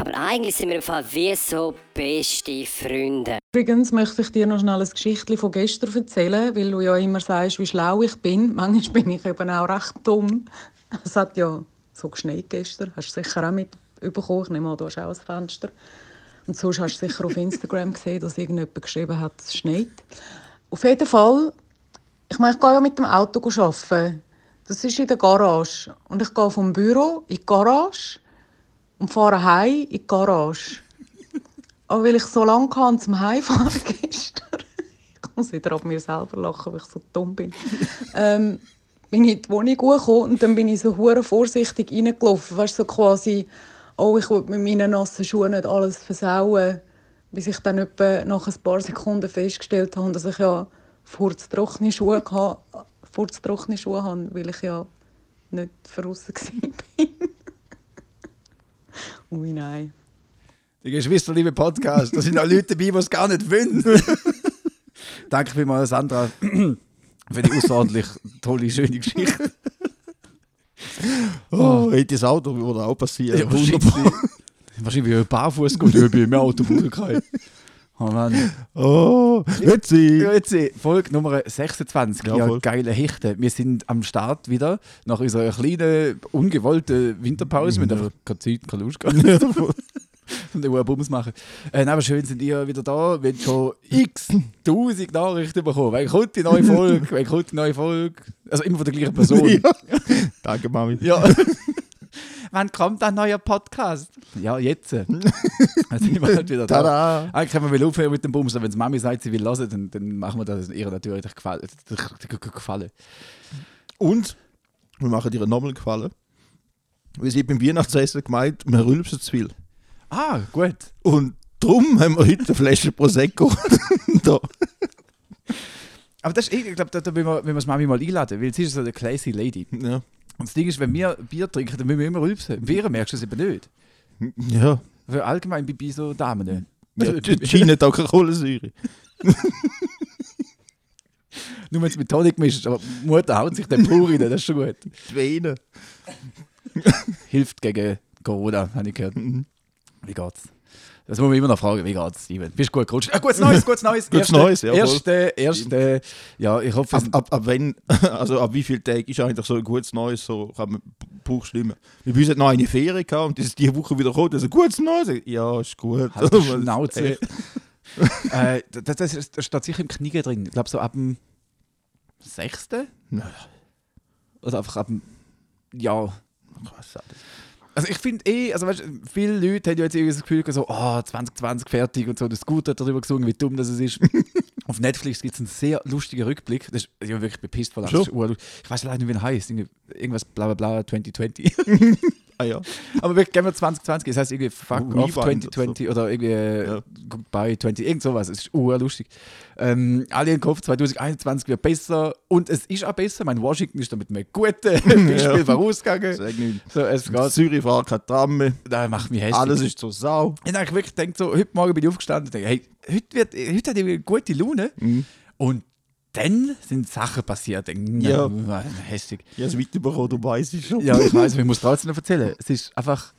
Aber eigentlich sind wir im Fall wie so beste Freunde. Übrigens möchte ich dir noch schnell ein Geschichtchen von gestern erzählen, weil du ja immer sagst, wie schlau ich bin. Manchmal bin ich eben auch recht dumm. Es hat ja so geschneit gestern. Hast du sicher auch mitbekommen. Ich nehme an, du hast auch ein Fenster. Und sonst hast du sicher auf Instagram gesehen, dass irgendjemand geschrieben hat, es schneit. Auf jeden Fall, ich meine, ich gehe ja mit dem Auto arbeiten. Das ist in der Garage. Und ich gehe vom Büro in die Garage und fahre heim in die Garage. Aber weil ich so lange hatte zum Heimfahren gestern, ich muss wieder ab mir selber lachen, weil ich so dumm bin, ähm, bin ich in die Wohnung gekommen und dann bin ich so hure vorsichtig reingelaufen. Weißt so quasi, oh, ich will mit meinen nassen Schuhen nicht alles versauen. Bis ich dann etwa nach ein paar Sekunden festgestellt habe, dass ich ja furztrockene Schuhe hatte, furztrockene Schuhe habe, weil ich ja nicht draussen war. Ui, nein. Die Geschwister, liebe Podcast, da sind auch Leute dabei, die es gar nicht wollen. Danke vielmals, Sandra, für die außerordentlich tolle, schöne Geschichte. Oh, hätte das Auto würde auch passieren. Ja, wahrscheinlich, wahrscheinlich wie ein Barfuß gut, ich bin im Auto gekommen. Oh Mann. Oh, witzig. Grüezi, Folge Nummer 26. Ja, Ja, geile Hechte. Wir sind am Start wieder nach unserer kleinen, ungewollten Winterpause. Wir haben einfach keine Zeit, keine Lust gehabt. Und dann Bums machen. Äh, aber schön sind ihr wieder da. Wir haben schon x tausend Nachrichten bekommen. Wann kommt die neue Folge? Wann kommt die neue Folge? Also immer von der gleichen Person. Ja. Danke, Mami. Ja. Wann kommt ein neuer Podcast? Ja, jetzt. Also sind wir halt wieder da. Tada! Eigentlich können wir aufhören mit dem Bums, aber wenn die Mami sagt, sie will hören, dann, dann machen wir das ihr natürlich gefallen. gefallen. Und wir machen dir nochmal gefallen. Wir sind beim Weihnachtsessen gemeint, wir rülpsen zu viel. Ah, gut. Und darum haben wir heute eine Flasche Prosecco da. Aber das ist, ich glaube, da, da will man, will man das Mami mal einladen, weil sie ist so eine classy Lady. Ja. Und das Ding ist, wenn wir Bier trinken, dann müssen wir immer rülpsen. Im Bier merkst du es eben nicht. Ja. Für allgemein bei, so Damen nicht. ja die Gin hat auch keine Kohlensäure. Nur wenn es mit Tonic mischt, aber Mutter haut sich den pur rein, das ist schon gut. Die Venen. Hilft gegen Corona, habe ich gehört. Mhm. Wie geht's? Das muss man immer noch fragen, wie geht's, Steven? Bist du gut gerutscht? Ah, gutes Neues, gutes Neues. Gutes Neues, ja. Erste, erste, ja, ich hoffe, Ab, ab, ab wenn, also ab wie viel Tage ist eigentlich so ein gutes Neues, so kann man Buch stimmen. Wir haben noch eine Ferien gehabt und das ist diese Woche wieder gekommen, ein gutes Neues. Ja, ist gut. halt die Schnauze. äh, das, das, das steht sicher im Knie drin. Ich glaube, so ab dem 6. Nein. Oder einfach ab dem, ja. Sagt das? Also ich finde eh, also weißt, viele Leute haben ja jetzt irgendwie das Gefühl, so, oh, 2020 fertig und so, das Gute hat darüber gesungen, wie dumm das ist. Auf Netflix gibt es einen sehr lustigen Rückblick. Das ist ich bin wirklich bepisst von urlustig. Ich weiß leider nicht, wie er heißt. Irgendwas bla bla bla 2020. Ah ja. Aber wirklich, gehen wir 2020, das heißt irgendwie Fuck off Rewind 2020 oder irgendwie äh, Ja. Goodbye 20, irgend sowas. Es ist urlustig. Ähm, alle im Kopf, 2021 wird besser und es ist auch besser. Mein Washington ist damit mit guten Beispiel vorausgegangen. So, es geht. Zürich fahren keine Tram. Da macht mich hässlich. Alles ist so sau. Ich habe wirklich gedacht, so, heute Morgen bin ich aufgestanden und denke, hey, heute, wird, heute hat ich gute Laune. Mhm. Und dann sind Sachen passiert. Ich Ja. Hässlich. Ich habe es weiterbekommen, du weißt es schon. Ja, ich weiß, ich muss trotzdem noch erzählen. Es ist einfach.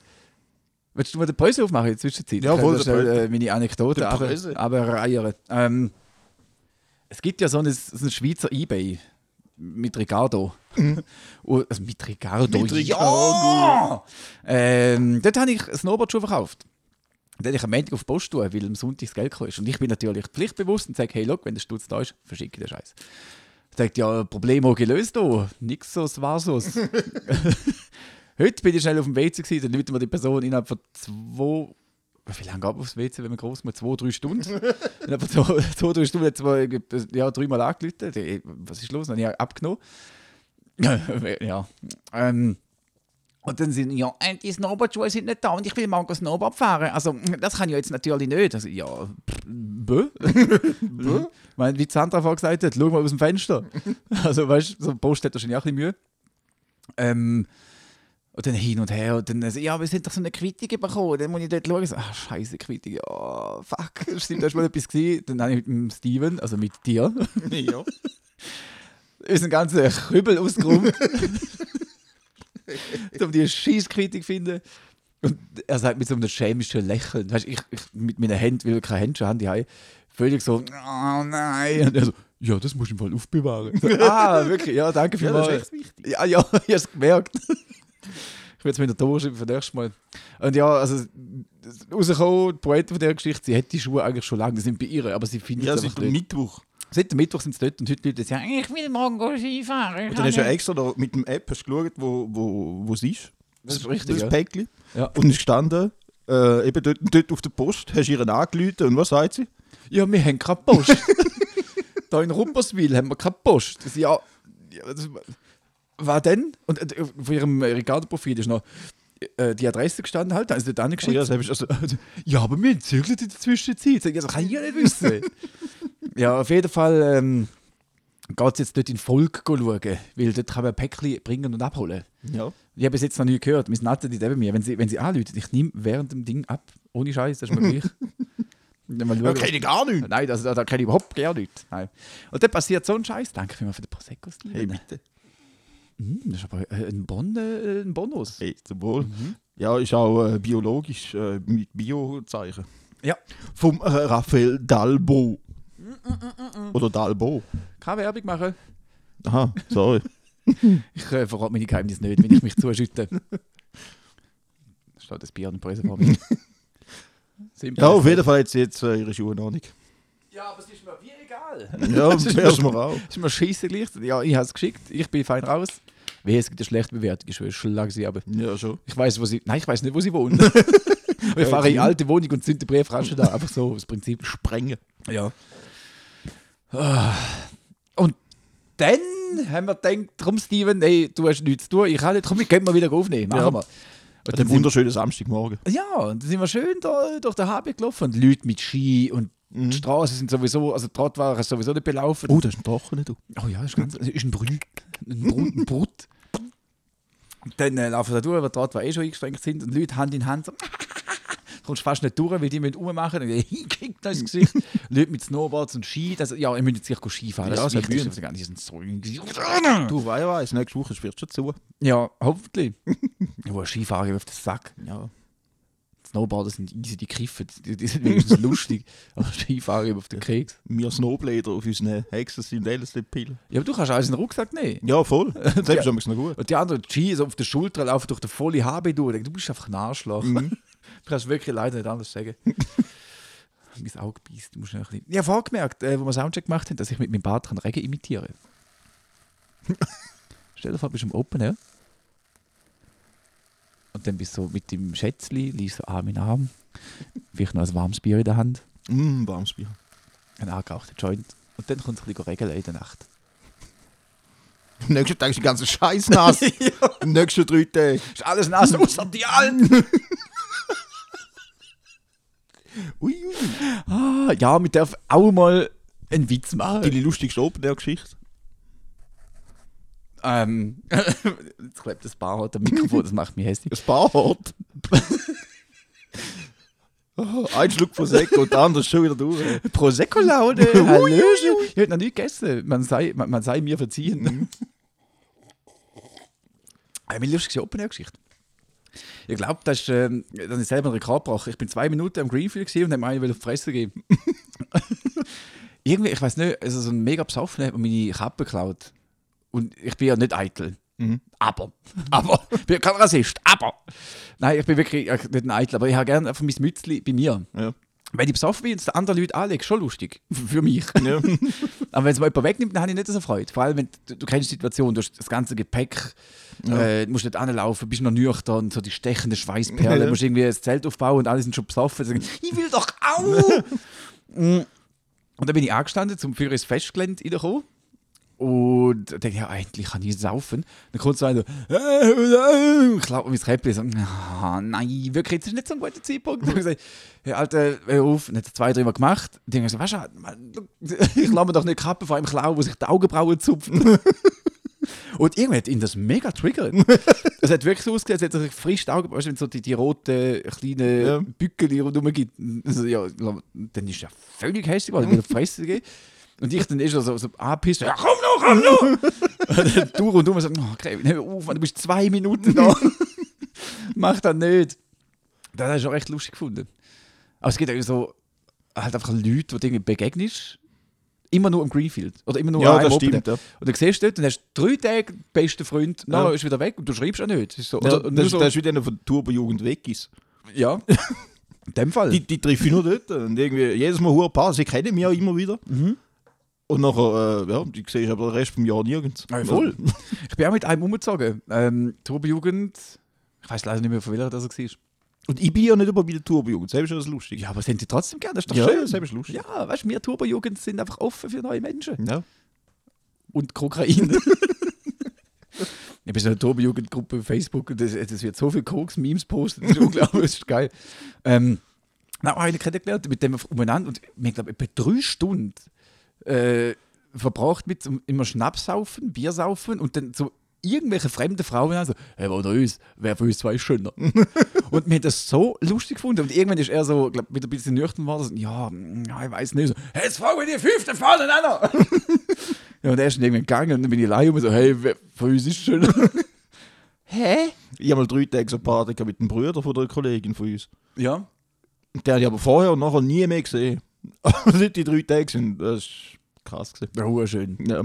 Willst du mal den Pause aufmachen in der Zwischenzeit? Ja, Ich schnell, Pause. äh, meine Anekdote aber, aber reiern. Ähm, es gibt ja so ein, so ein Schweizer Ebay mit Ricardo. Und- also mit Ricardo. Mit Ja! Ähm, dort habe ich Snowboardschuhe verkauft. Dann hätte ich am Montag auf die Post tun, weil am Sonntag das Geld gekommen ist. Und ich bin natürlich pflichtbewusst und sage, hey, look, wenn der Stutz da ist, verschicke den Scheiß. Sagt, ja, Problemo gelöst, oh. nix so, war so. Heute bin ich schnell auf dem WC gewesen, dann läutet mir die Person innerhalb von zwei, wie lange geht man aufs WC, wenn man groß muss? Zwei, drei Stunden? innerhalb von zwei, zwei drei Stunden es mir, ja, dreimal angeläutet. Ich, Was ist los? Dann habe ich abgenommen. ja. Ähm, und dann sind ja, die Snowboardschuhe sind nicht da und ich will mal Snowboard fahren. Also, das kann ich jetzt natürlich nicht. Also, ja, bö. meine, wie Sandra vorhin gesagt hat, schau mal aus dem Fenster. Also, weißt du, so ein Post hat wahrscheinlich auch ein bisschen Mühe. Ähm, Und dann hin und her. Und dann so, ja, wir sind doch so eine Quittung bekommen. Dann muss ich dort schauen. So, ah, scheiße, Quittung. Oh, fuck. Stimmt, da ist mal etwas gesehen. Dann habe ich mit dem Steven, also mit dir, ja. unseren ganzen Kübel ausgeräumt. um die zu finden. Und er sagt mit so einem schämischen Lächeln, weißt, ich, ich mit meinen Händen, weil ich keine Hände habe, die habe, völlig so, oh nein. Und er so, ja, das musst du im Fall aufbewahren. So, ah, wirklich, ja, danke ja, das ist echt wichtig. Ja, ja, ich habe es gemerkt. ich will es mit der Tor schreiben für das nächste Mal. Und ja, also rausgekommen, die Pointe von dieser Geschichte, sie hat die Schuhe eigentlich schon lange, die sind bei ihr, aber sie findet Ja, es einfach nicht. Mittwoch. Seit dem Mittwoch sind sie dort und heute Leute sagen, ich will morgen Skifahren. Und dann hast du ja extra da mit dem App hast geschaut, wo, wo, wo es ist. Das ist richtig, Das. Päckchen. Ja. Und ist gestanden, äh, eben dort, dort auf der Post, hast ihr angerufen und was sagt sie? Ja, wir haben keine Post. da in Rupperswil haben wir keine Post. Das, ja, ja das, was denn? Und äh, auf ihrem Ricardo-Profil ist noch äh, die Adresse gestanden halt, da ist dort Oh, angeschickt. ja, hab ich also, Ja, aber wir zügeln in der Zwischenzeit. Das kann ich ja nicht wissen. ja, auf jeden Fall ähm, geht es jetzt dort in Volk schauen, weil dort kann man ein Päckchen bringen und abholen. ja. Ich habe bis jetzt noch nie gehört. Wir sind nicht neben mir. Wenn sie, wenn sie anrufen, ich nehme während dem Ding ab. Ohne Scheiß, das ist mir gleich. Mal schauen, kenne ich gar nicht. Nein, das, da, da kenne ich überhaupt gar nichts. Nein. Und dann passiert so ein Scheiß. Danke vielmals für den Prosecco, Steven. Hey, bitte. Mm, das ist aber äh, ein, bon, äh, ein Bonus. Hey, zum Wohl. Mhm. Ja, ist auch äh, biologisch äh, mit Biozeichen. Ja. Vom äh, Raphael Dalbo. Oder Dalbo. Keine Werbung machen. Aha, sorry. Ich äh, verrate meine Geheimnisse nicht, wenn ich mich zuschütte. Da steht das Bier und Preise vor mir. Ja, auf jeden Fall hat sie jetzt äh, ihre Schuhe noch nicht. Ja, aber es ist mir wie egal. Ja, Das ist wär's mir- auch. Es ist mir scheiße gleich. Ja, ich habe es geschickt. Ich bin fein raus. Wie es gibt eine schlechte Bewertung. Ich schwöre, schlag sie aber. Ja, schon. Ich weiß, wo sie. Nein, ich weiß nicht, wo sie wohnen. Wir fahren in die alte Wohnung und sind die Briefflasche da. Einfach so, das Prinzip. Sprengen. Ja. Ah. Und dann haben wir gedacht, drum Steven, ey, du hast nichts zu tun, ich kann nicht, komm, ich können wir wieder aufnehmen, machen Ja. wir. Und Ein wunderschönen Samstagmorgen. ja, und dann sind wir schön da durch den HB gelaufen und Leute mit Ski und die Straßen sind sowieso, also die Radfahrer ist sowieso nicht belaufen. Oh, das ist ein Trocken, du. Oh ja, das ist ganz, das ist ein Brüt. Ein Brut. Ein Brut. Dann äh, laufen da durch, weil die eh schon eingestrengt sind und Leute Hand in Hand so. Du kommst fast nicht durch, weil die müssen rummachen. Und ich krieg das Gesicht. Leute mit Snowboards und Ski. Das, ja, ihr müsst jetzt sicher Ski fahren. Ja, Das ist wichtig. mühen. Das ist gar nicht so Du, wer weiß, nächste Woche wird schon zu. Ja, hoffentlich. ja, Skifahren auf den Sack. Ja. Snowboarder sind easy, die kiffen. Die, die sind wenigstens lustig. Aber Skifahren auf den Keks. Wir Snowbläder auf unseren Ecstasy und LSD-Pillen. Ja, aber du kannst alles in den Rucksack nehmen. Ja, voll. Das ist schon noch gut. Und die anderen Ski so auf der Schulter laufen durch den volle HB durch. Du bist einfach ein Arschloch. Du kannst wirklich leider nicht anders sagen. mein Auge beißt. Du musst noch ein bisschen. Ich habe vorgemerkt, äh, wo wir Soundcheck gemacht haben, dass ich mit meinem Bart kann Regen imitieren Stell dir vor, du bist im Open Air. Und dann bist du so mit dem Schätzli, liegst so Arm in Arm. Vielleicht noch ein warmes Bier in der Hand. Mmm, warmes Bier. Ein angerauchter Joint. Und dann kommt es ein bisschen regeln in der Nacht. Am nächsten Tag ist die ganze Scheiß nass. Am nächsten drei Tagen. Ist alles nass, außer die Alten! Ui, ui. Ah, ja, wir dürfen auch mal einen Witz machen. Die lustigste Open-Air-Geschichte. Ähm, jetzt klebt das Bar hat am Mikrofon, das macht mich hässlich. Das Barhort. oh, ein Schluck Prosecco und der andere ist schon wieder durch. Prosecco-Laune, Hallöchen. Ich hätte noch nie gegessen. Man sei, man, man sei mir verziehen. Eine lustige Open-Air-Geschichte. Ich glaube, das ist, ähm, dass ich selber einen Rekord brauche. Ich bin zwei Minuten am Greenfield gewesen und habe mir einen auf die Fresse gegeben. Irgendwie, ich weiß nicht, also so ein mega Besoffener hat mir meine Kappe geklaut. Und ich bin ja nicht eitel. Aber. Aber. Ich bin kein Rassist. Aber. Nein, ich bin wirklich äh, nicht ein Eitel, aber ich habe gerne einfach mein Mützli bei mir. Ja. Wenn ich besoffen bin und es den anderen Leuten anlege, schon lustig. Für mich. Ja. Aber wenn es mal jemand wegnimmt, dann habe ich nicht so Freude. Vor allem, wenn du, du kennst die Situation, du hast das ganze Gepäck, äh, du musst nicht anlaufen, bist noch nüchtern, so die stechenden Schweißperlen, Ja. musst irgendwie ein Zelt aufbauen und alle sind schon besoffen. Sagen, ich will doch auch! Mm. und dann bin ich angestanden, zum für ins Festgelände reinkommen. Und denke, ja, eigentlich kann ich saufen. Dann kommt so einer, äh, ich klappe mir mein Käppchen, so, ah, nein, wirklich, jetzt ist nicht so ein guter Zeitpunkt. Dann habe ich gesagt, hey, Alter, hör auf, und hat es zwei, dreimal gemacht. Und dann habe ich gesagt, weißt du, ich lasse mir doch nicht Kappe vor einem Klau, wo sich die Augenbrauen zupfen. Und irgendwie hat ihn das mega triggert. es hat wirklich so ausgesehen, als hätte er sich frisch Augen, weißt du, wenn es so die, die roten kleinen Ja. Bückeli rundherum gibt. Also, ja, dann ist er völlig hässlich geworden, wieder fressen gegeben. Und ich dann ist so, so angepisst, ja komm noch, komm noch! und dann du rundherum sagt, oh, Kevin, hör auf, du bist zwei Minuten da. Mach das nicht. Das habe ich schon recht lustig gefunden. Aber es gibt auch so, halt einfach Leute, die du begegnest, immer nur am Greenfield. Oder immer nur Ja, das Open stimmt. Ja. Und dann siehst du dort, dann hast du drei Tage besten Freund, Ja. dann ist wieder weg und du schreibst auch nicht. Ist so, Ja, oder, das, so, das ist wie der von der Turbo-Jugend weg ist. ja. In dem Fall. Die, die treffe ich nur dort. Und irgendwie jedes Mal hohe Paar. Sie kennen mich ja immer wieder. Mhm. Und nachher, äh, ja, die siehst aber den Rest vom Jahr nirgends. Ja, voll. ich bin auch mit einem umgezogen. Ähm, Turbo-Jugend, ich weiß leider nicht mehr, von welcher das war. Und ich bin ja nicht immer bei der Turbo-Jugend. Selbst ist das lustig. Ja, aber sind die trotzdem gerne? Das ist doch ja, schön. selbst lustig. Ja, weißt du, wir Turbo-Jugend sind einfach offen für neue Menschen. Ja. Und Kokain. ich bin so eine Turbo-Jugendgruppe auf Facebook und das, das wird so viel Koks-Memes posten. Das ist unglaublich, das ist geil. Ähm, dann habe ich kennengelernt, mit dem wir umeinander und haben, glaube ich, etwa drei Stunden äh, verbracht mit so immer Schnaps saufen, Bier saufen und dann so irgendwelche fremden Frauen also, hey, unter uns, wer von uns zwei ist schöner? und mir hat das so lustig gefunden. Und irgendwann ist er so, glaub, wieder ein bisschen nüchtern war, so, ja, ja, ich weiß nicht. So, hey, jetzt fragen wir die fünfte vorne an. ja, und er ist dann irgendwann gegangen und dann bin ich allein und so, hey, wer von uns ist schöner? Hä? Ich habe mal drei Tage so Party mit dem Bruder von der Kollegin von uns. Ja. Den habe ich aber vorher und nachher nie mehr gesehen. Seit die drei Tage sind, das ist krass gewesen. Ja, schön. Ja.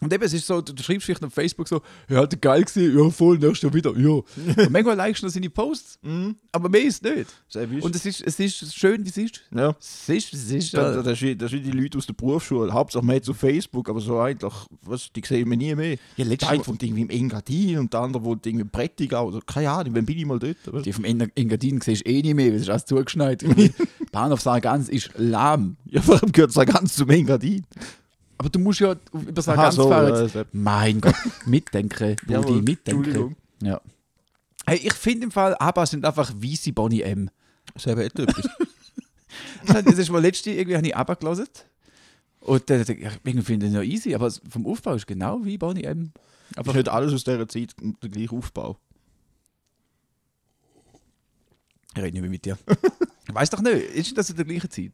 Und eben, es ist so, du, schreibst vielleicht auf Facebook so, ja, halt geil gewesen, ja, voll, nächstes Jahr wieder, ja. Und manchmal likest du noch seine Posts, Mhm. aber mehr ist nicht. Wichtig. Und es ist, es ist schön, wie es ist. ja. Es ist, es ist. Das, das, ist das ist wie die Leute aus der Berufsschule. Man hat auf Facebook, aber so eigentlich, was, die sehen wir nie mehr. Ja, letztes Mal- wohnt irgendwie im Engadin und der andere wohnt irgendwie im Prättigau. Oder keine Ahnung, wann bin ich mal dort? weißt? Die vom Eng- Engadin siehst du eh nicht mehr, weil es ist alles zugeschneit. Bahnhof Sargans ist lahm. Ja, warum gehört ganz zum Engadin? Aber du musst ja über Sargans so, fahren. ja, das- mein Gott, mitdenken, Jawohl, mitdenken. Entschuldigung. Ja. Hey, ich finde im Fall, ABBA sind einfach weisse Bonnie M. Das ist eben etwas. Das ist mal letzte irgendwie habe ich ABBA gelesen. Und ich, ja, irgendwie finde ich es noch easy, aber vom Aufbau ist genau wie Bonnie M. Aber nicht alles aus dieser Zeit der gleiche Aufbau. Ich rede nicht mehr mit dir. Weiß doch nicht, ist das in der gleichen Zeit?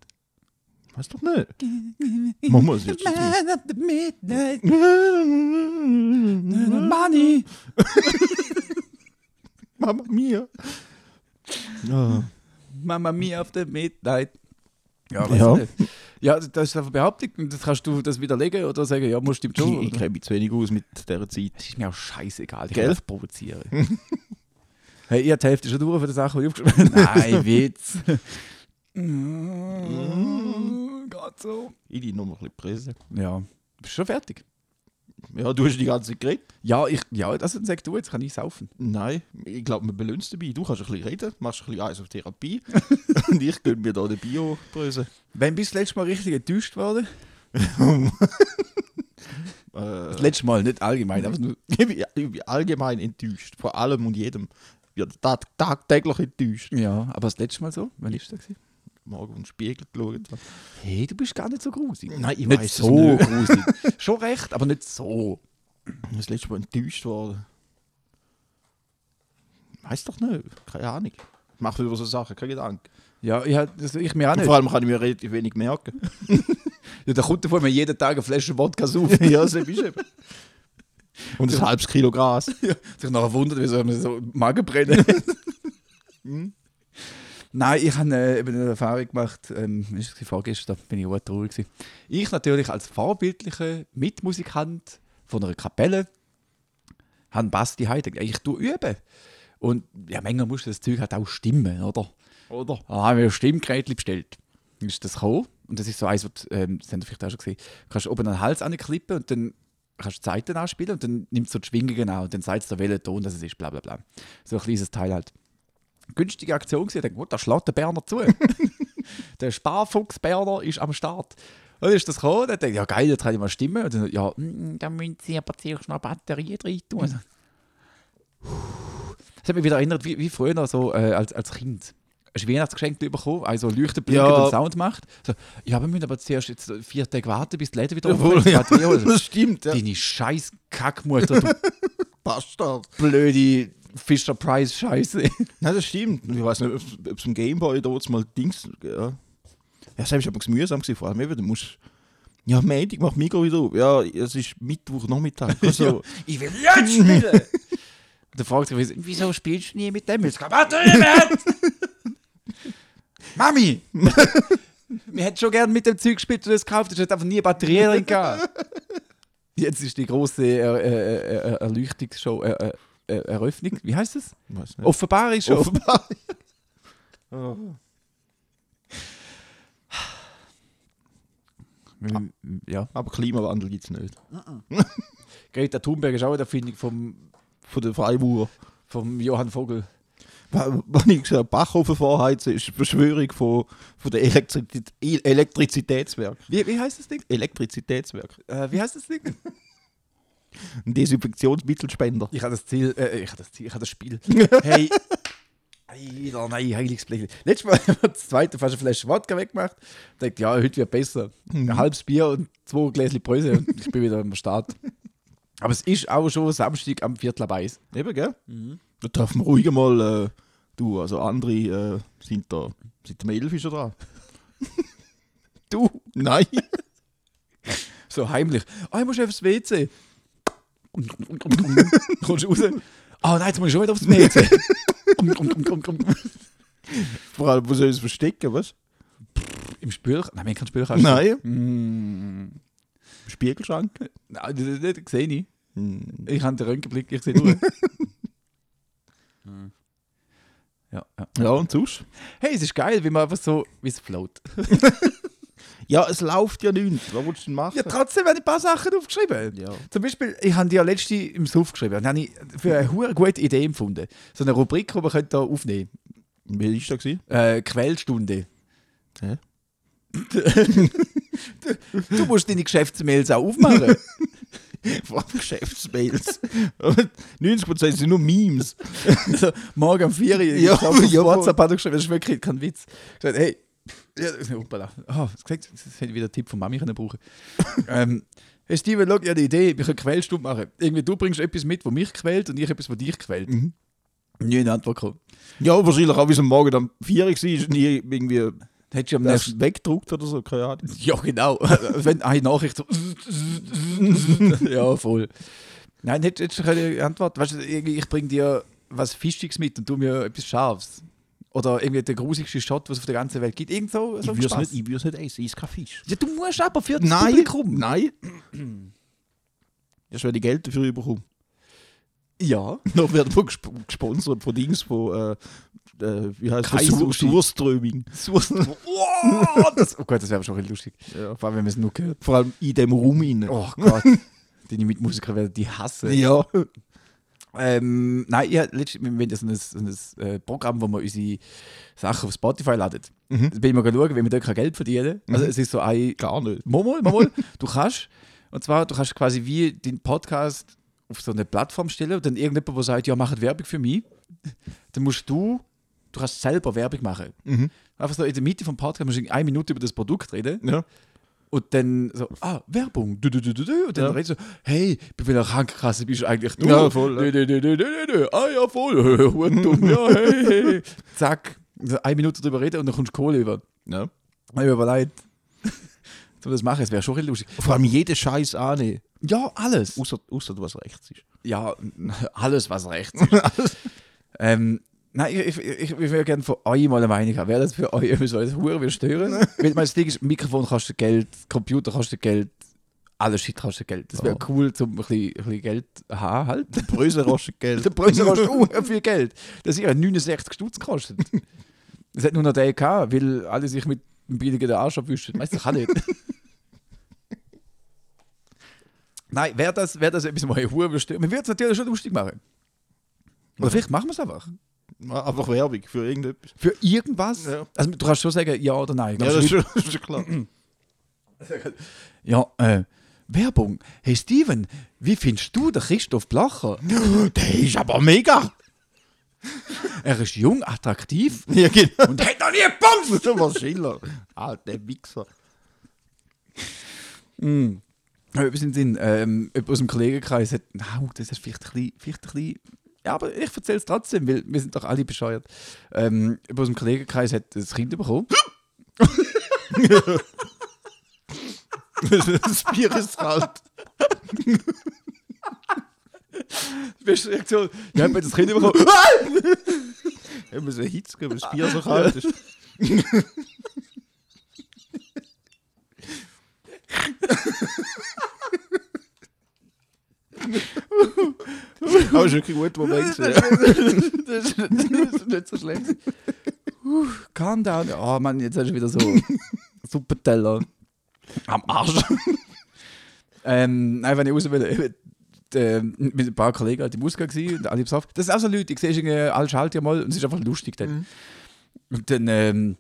Weißt doch nicht. Wir es jetzt. Man at the midnight, money. Mama mia. Ja. Mama Mia auf der Midnight. Ja, Ja. ja. Nicht. ja, das ist Behauptung. und Das kannst du das widerlegen oder sagen, ja, muss stimmt schon. Ich, ich kenne mich zu wenig aus mit dieser Zeit. Das ist mir auch scheißegal. Ich einfach provozieren. Hey, ihr habt die Hälfte schon durch für die Sachen, die ich aufgeschrieben habe. Nein, Witz. Mm, Geht so. Ich die noch mal ein bisschen Presse. Ja, bist schon fertig? Ja, du hast die ganze Zeit geredet. Ja, ich, ja, das sag du, jetzt kann ich saufen. Nein, ich glaube, man belöhnst dabei. Du kannst ein bisschen reden, machst ein bisschen eins auf Therapie. und ich gönne mir da den Bio-Presse. Wann bist du das letzte Mal richtig enttäuscht worden? Äh, Das letzte Mal, nicht allgemein, aber nur. ich, ich bin allgemein enttäuscht. Vor allem und jedem. Bin tag, tagtäglich enttäuscht. Ja, aber das letzte Mal so? Wann ist das? Gewesen? Morgen den Spiegel geschaut. habe. Hey, du bist gar nicht so grusig. Nein, ich nicht weiss es so nicht. grusig. Schon recht, aber nicht so. Das letzte Mal enttäuscht worden. Weiß doch nicht. Keine Ahnung. Ich mache über so Sachen, keine Gedanken. Ja, ich, das, ich mir auch nicht. vor allem kann ich mir relativ wenig merken. Ja, da kommt davon, mir jeden Tag eine Flasche Wodka auf. ja, so bist du eben. Und ein halbes Kilo Gras. sich nachher wundert, wieso man so Magen brennen. Nein, ich habe äh, eben eine Erfahrung gemacht, ähm, ist es vorgestern, bin ich auch traurig gewesen. Ich natürlich als vorbildlicher Mitmusikant von einer Kapelle habe Basti heute gesagt, ich tue üben. Und ja, manchmal muss das Zeug halt auch stimmen, oder? Oder? Da haben wir ein Stimmgerät bestellt. Dann ist das gekommen. Und das ist so eins, was, ähm, das habt ihr vielleicht auch schon gesehen. Du kannst oben an den Hals anklippen und dann kannst du die Seiten anspielen und dann nimmst du die Schwingungen an und dann sagt es dir, welcher Ton das ist, bla bla bla. So ein kleines Teil halt. Günstige Aktion. Ich dachte, oh, da schlägt der Berner zu. der Sparfuchs Berner ist am Start. Und dann ist das gekommen, dann ich, ja geil, jetzt kann ich mal stimmen. Und dann, ja, mm, dann müssen Sie aber zuerst noch Batterien rein tun. Das hat mich wieder erinnert, wie, wie früher so äh, als, als Kind. Ein Weihnachtsgeschenk bekommen, also leuchtet, blinkt Ja. und Sound macht. So, ja, wir müssen aber zuerst jetzt vier Tage warten, bis die Läden wieder offen ja, sind. Ja. das stimmt, ja. Deine scheiß Kackmutter, du Bastard. blöde Fisher-Price-Scheiße. Nein, das stimmt. Ich weiß nicht, ob es im Gameboy damals mal Dings. Ja, ja selbst aber mühsam gewesen, vor allem eben, du musst. Ja, Montag macht Migro wieder auf. Ja, es ist Mittwoch, Nachmittag. Also, Ich will jetzt spielen! Und dann fragt sich, wieso spielst du nie mit dem? Jetzt kann Batterie werden! Mami! Wir hätten schon gern mit dem Zeug gespielt, das du es gekauft hast, es hat einfach nie Batterie drin gehabt. Jetzt ist die große äh, äh, äh, Erleuchtungsshow, äh, äh, äh, Eröffnung, wie heißt weiß nicht. Offenbarungsshow. Offenbar. Ja. Aber Klimawandel gibt es nicht. Greta Thunberg ist auch eine Erfindung vom, Von der Freiburger. vom Johann Vogel. Wenn ich gesagt Backofen vorheizen, ist eine Verschwörung von, von der Elektrizität, Elektrizitätswerk. Wie, wie heißt das Ding? Elektrizitätswerk. Äh, wie heißt das Ding? Ein Desinfektionsmittelspender. Ich habe das Ziel, äh, ich habe das Ziel, ich habe das Spiel. Hey, Alter, nein, heiliges Blech. Letztes Mal haben wir das zweite fast eine Flasche Wodka weggemacht. Ich dachte, ja, heute wird besser. Ein halbes Bier und zwei Gläschen Bröse und ich bin wieder am Start. Aber es ist auch schon Samstag am Viertel eins. Eben, gell? Da darf man ruhig mal, du, also andere äh, sind da, seit dem 11 ist er dran. du? Nein. So heimlich. Ah, ich muss aufs WC. Kommst du raus? Ah nein, jetzt muss ich schon wieder aufs WC. Vor allem, wo soll ich es verstecken, was? Im Spül? Nein, wir haben keinen Spülkasten. Nein. Mm. Spiegelschrank? Nein, das, das, das sehe ich. Hm. Ich habe den Röntgenblick, ich sehe nur. ja, ja. Ja, und sonst? Hey, es ist geil, wie man einfach so, wie es float. Ja, es läuft ja nichts. Was willst du denn machen? Ja, trotzdem habe ich ein paar Sachen aufgeschrieben. Ja. Zum Beispiel, ich habe die ja letzte im Suff geschrieben und habe ich für eine hure gute Idee empfunden. So eine Rubrik, die man könnte da aufnehmen Wie war das? äh, Quellstunde. Hä? Du musst deine Geschäftsmails auch aufmachen. Allem Geschäftsmails. 90% sind nur Memes. also, morgen um 4 Uhr, ich Ja, glaub, auf ja. WhatsApp hat er geschrieben, das ist wirklich kein Witz. Ich gesagt, hey, ja, hoppala. Oh, das gesagt, das hätte ich wieder einen Tipp von Mami können brauchen ähm, Hey Steven, schau, ich habe eine Idee, wir können Quellstunde machen. Irgendwie, du bringst etwas mit, was mich quält und ich etwas, was dich quält. Mhm. Nie eine Antwort gekommen. Ja, wahrscheinlich auch, wie es am Morgen am 4 Uhr war, nie irgendwie Hättest du am das nächsten... weggedruckt oder so, keine Ahnung. Ja, genau. Wenn eine Nachricht so... ja, voll. Nein, hättest du keine Antwort. Weißt du, ich bringe dir was Fischiges mit und du mir etwas Scharfes. Oder irgendwie der grusigste Shot, was es auf der ganzen Welt gibt. Irgend so, so Ich würde es nicht, nicht essen, ich esse kein Fisch. Ja, du musst aber für das Nein, Publikum. nein. Erst wenn ich Geld dafür bekomme. Ja. Noch werden wir gesp gesponsert von Dings, von, äh, äh, wie heißt Kai das? Sur Sushi. Surströming. oh, das, oh Gott, das wäre schon bisschen lustig. Ja. Vor allem, wenn man es nur hört. Vor allem in dem Raum rein. Oh Gott. Deine Mitmusiker werden die hassen. Ja. Ähm, nein, ja, letztens, wir haben ja so ein, so ein äh, Programm, wo man unsere Sachen auf Spotify ladet. Mhm. Da bin ich mal schauen, wie wir dort kein Geld verdienen. Also es ist so ein... Gar nicht. Mal, mal, mal. du kannst, und zwar, du kannst quasi wie den Podcast auf so eine Plattform stellen und dann irgendjemand, der sagt, ja, macht Werbung für mich, dann musst du, du kannst selber Werbung machen. Mhm. Einfach so in der Mitte vom Podcast musst du eine Minute über das Produkt reden Ja. und dann so, ah, Werbung, du, du, du, du, und dann Ja. redest du, hey, bei welcher Krankenkasse bist du eigentlich du? Ja, voll, nö, nö, nö, nö. Ah ja, voll, Hurendumm, ja, hey, hey. Zack, so eine Minute drüber reden und dann kommst du Kohle über. ja. Ich habe überlegt, zum das machen, es wäre schon ein bisschen lustig. Vor allem jeden Scheiß annehmen. Ja, alles. Außer, außer was rechts ist. Ja, alles, was rechts ist. ähm, nein, ich, ich, ich, ich würde gerne von euch mal eine Meinung haben. Wäre das für euch etwas, was Huren will stören? Weil mein Ding ist, Mikrofon kostet Geld, Computer kostet Geld, alles Shit kostet Geld. Das wäre Ja. cool, um ein bisschen, ein bisschen Geld zu haben. Halt. Bröse kostet Geld. Der Brösel kostet uh, viel Geld. Das hat 69 Stutz gekostet. Das hat nur noch der gehabt, weil alle sich mit dem billigen Arsch abwischen. Weißt du, kann nicht. Nein, wäre das, wär das etwas, was ich stören? Man würde es natürlich schon lustig machen. Oder vielleicht machen wir es einfach. Einfach Werbung für irgendetwas. Für irgendwas? Ja. Also du kannst schon sagen, ja oder nein. Ja, das ist schon, schon klar. ja äh, Werbung. Hey Steven, wie findest du den Christoph Blacher? Der ist aber mega. Er ist jung, attraktiv Ja, genau. und hat noch nie gebumst. Das war Schiller. Alter Wichser. Mm. Etwas in den Sinn, ähm, aus dem Kollegenkreis hat, na, das ist vielleicht ein bisschen, vielleicht ein bisschen ja, aber ich erzähle es trotzdem, weil wir sind doch alle bescheuert. Ähm, aus dem Kollegenkreis hat das Kind bekommen. Das Bier ist kalt. Die beste Reaktion, ja, hat das Kind bekommen. Wir müssen Hitze geben, weil das Bier so kalt ist. Aber ist wirklich gut, wo man das, ist, das ist nicht so schlecht. Uh, calm down. Oh Mann, jetzt hast du wieder so Suppenteller am Arsch. ähm, nein, wenn ich raus will, eben, äh, mit ein paar Kollegen halt im Ausgang gewesen, und alle besoffen. Das sind auch so Leute, ich sehe irgendwie, alle ja mal und es ist einfach lustig dann. Und dann ähm,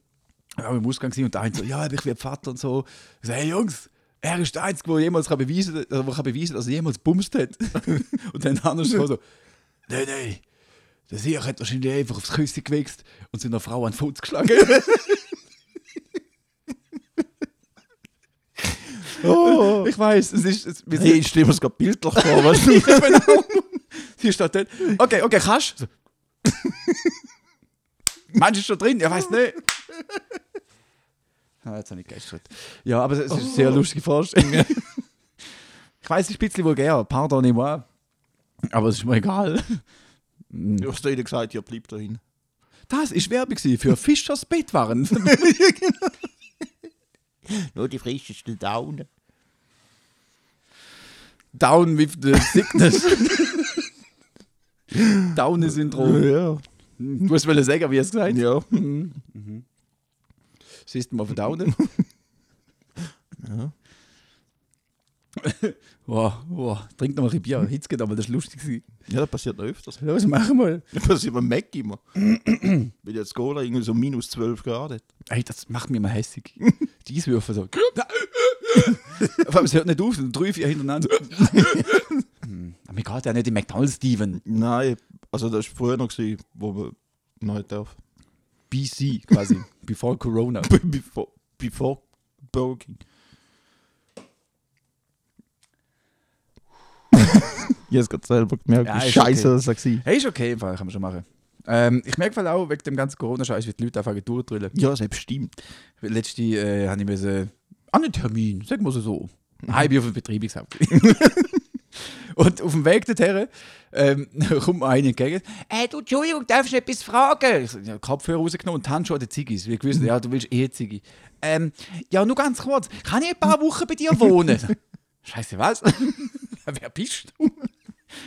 ja, wir im Ausgang gewesen, und der eine so, ja, ich bin Vater und so. Ich so, hey Jungs, er ist der Einzige, der jemals kann beweisen, äh, der kann beweisen dass er jemals bumst hat. und dann der andere so, so nein, nein, der Sieg hat wahrscheinlich einfach aufs Küsschen gewichst und seiner Frau an den Fuß geschlagen. Oh. ich weiß, es ist. Es, wir Hey, ich stelle mir das gerade bildlich vor. Was? Ja, genau. Sie steht dort. Okay, okay, kannst du? So. Meinst du schon drin? Ja, weiß nicht. Ah, jetzt habe ich geistert. Ja, aber es ist eine sehr lustige Vorstellung. ich weiß, ein bisschen vulgär, pardonnez-moi. Aber es ist mir egal. Du hast dir gesagt, ja, bleib dahin. Das ist Werbung für Fischers Bettwaren. Nur die frischesten Daunen. Down with the sickness. Down-Syndrom. Ja. Du hast wollen sagen, wie er es gesagt. Ja. Siehst du mal von Daunen? Ja. Wow, wow. Trink noch mal ein Bier. Hitze geht aber, das ist lustig. Ja, das passiert noch öfters. Los, mach mal. Das passiert beim Mac immer. Wenn jetzt Cola irgendwie so minus 12 Grad hat. Ey, das macht mich immer hässig. Die Eiswürfel so. Vor allem, es hört nicht auf, sind drei, vier hintereinander. Hm, Aber mir geht ja nicht im McDonalds, Steven. Nein, also das war früher noch, gewesen, wo man nicht darf. BC quasi. Before Corona. before, before Burger King. ich habe gerade selber gemerkt, Ja, scheiße okay. das war. Hey, ist okay, im Fall, kann man schon machen. Ähm, ich merke auch wegen dem ganzen Corona-Scheiß, wie die Leute einfach durchdrüllen. Ja, selbst stimmt. Letzte äh, habe ich müssen, an einen Termin, sagen wir so. Nein, ich bin auf dem Betriebshaupt. Und auf dem Weg dorthin ähm, kommt mir einer entgegen. Äh, du, Entschuldigung, darfst du etwas fragen? Ich so, ja, Kopfhörer rausgenommen und die Handschuhe an den Ziggis. Wir gewusst, ja, du willst eh Ziggi. Ähm, ja, nur ganz kurz. Kann ich ein paar Wochen bei dir wohnen? Scheiße, was? Wer bist du?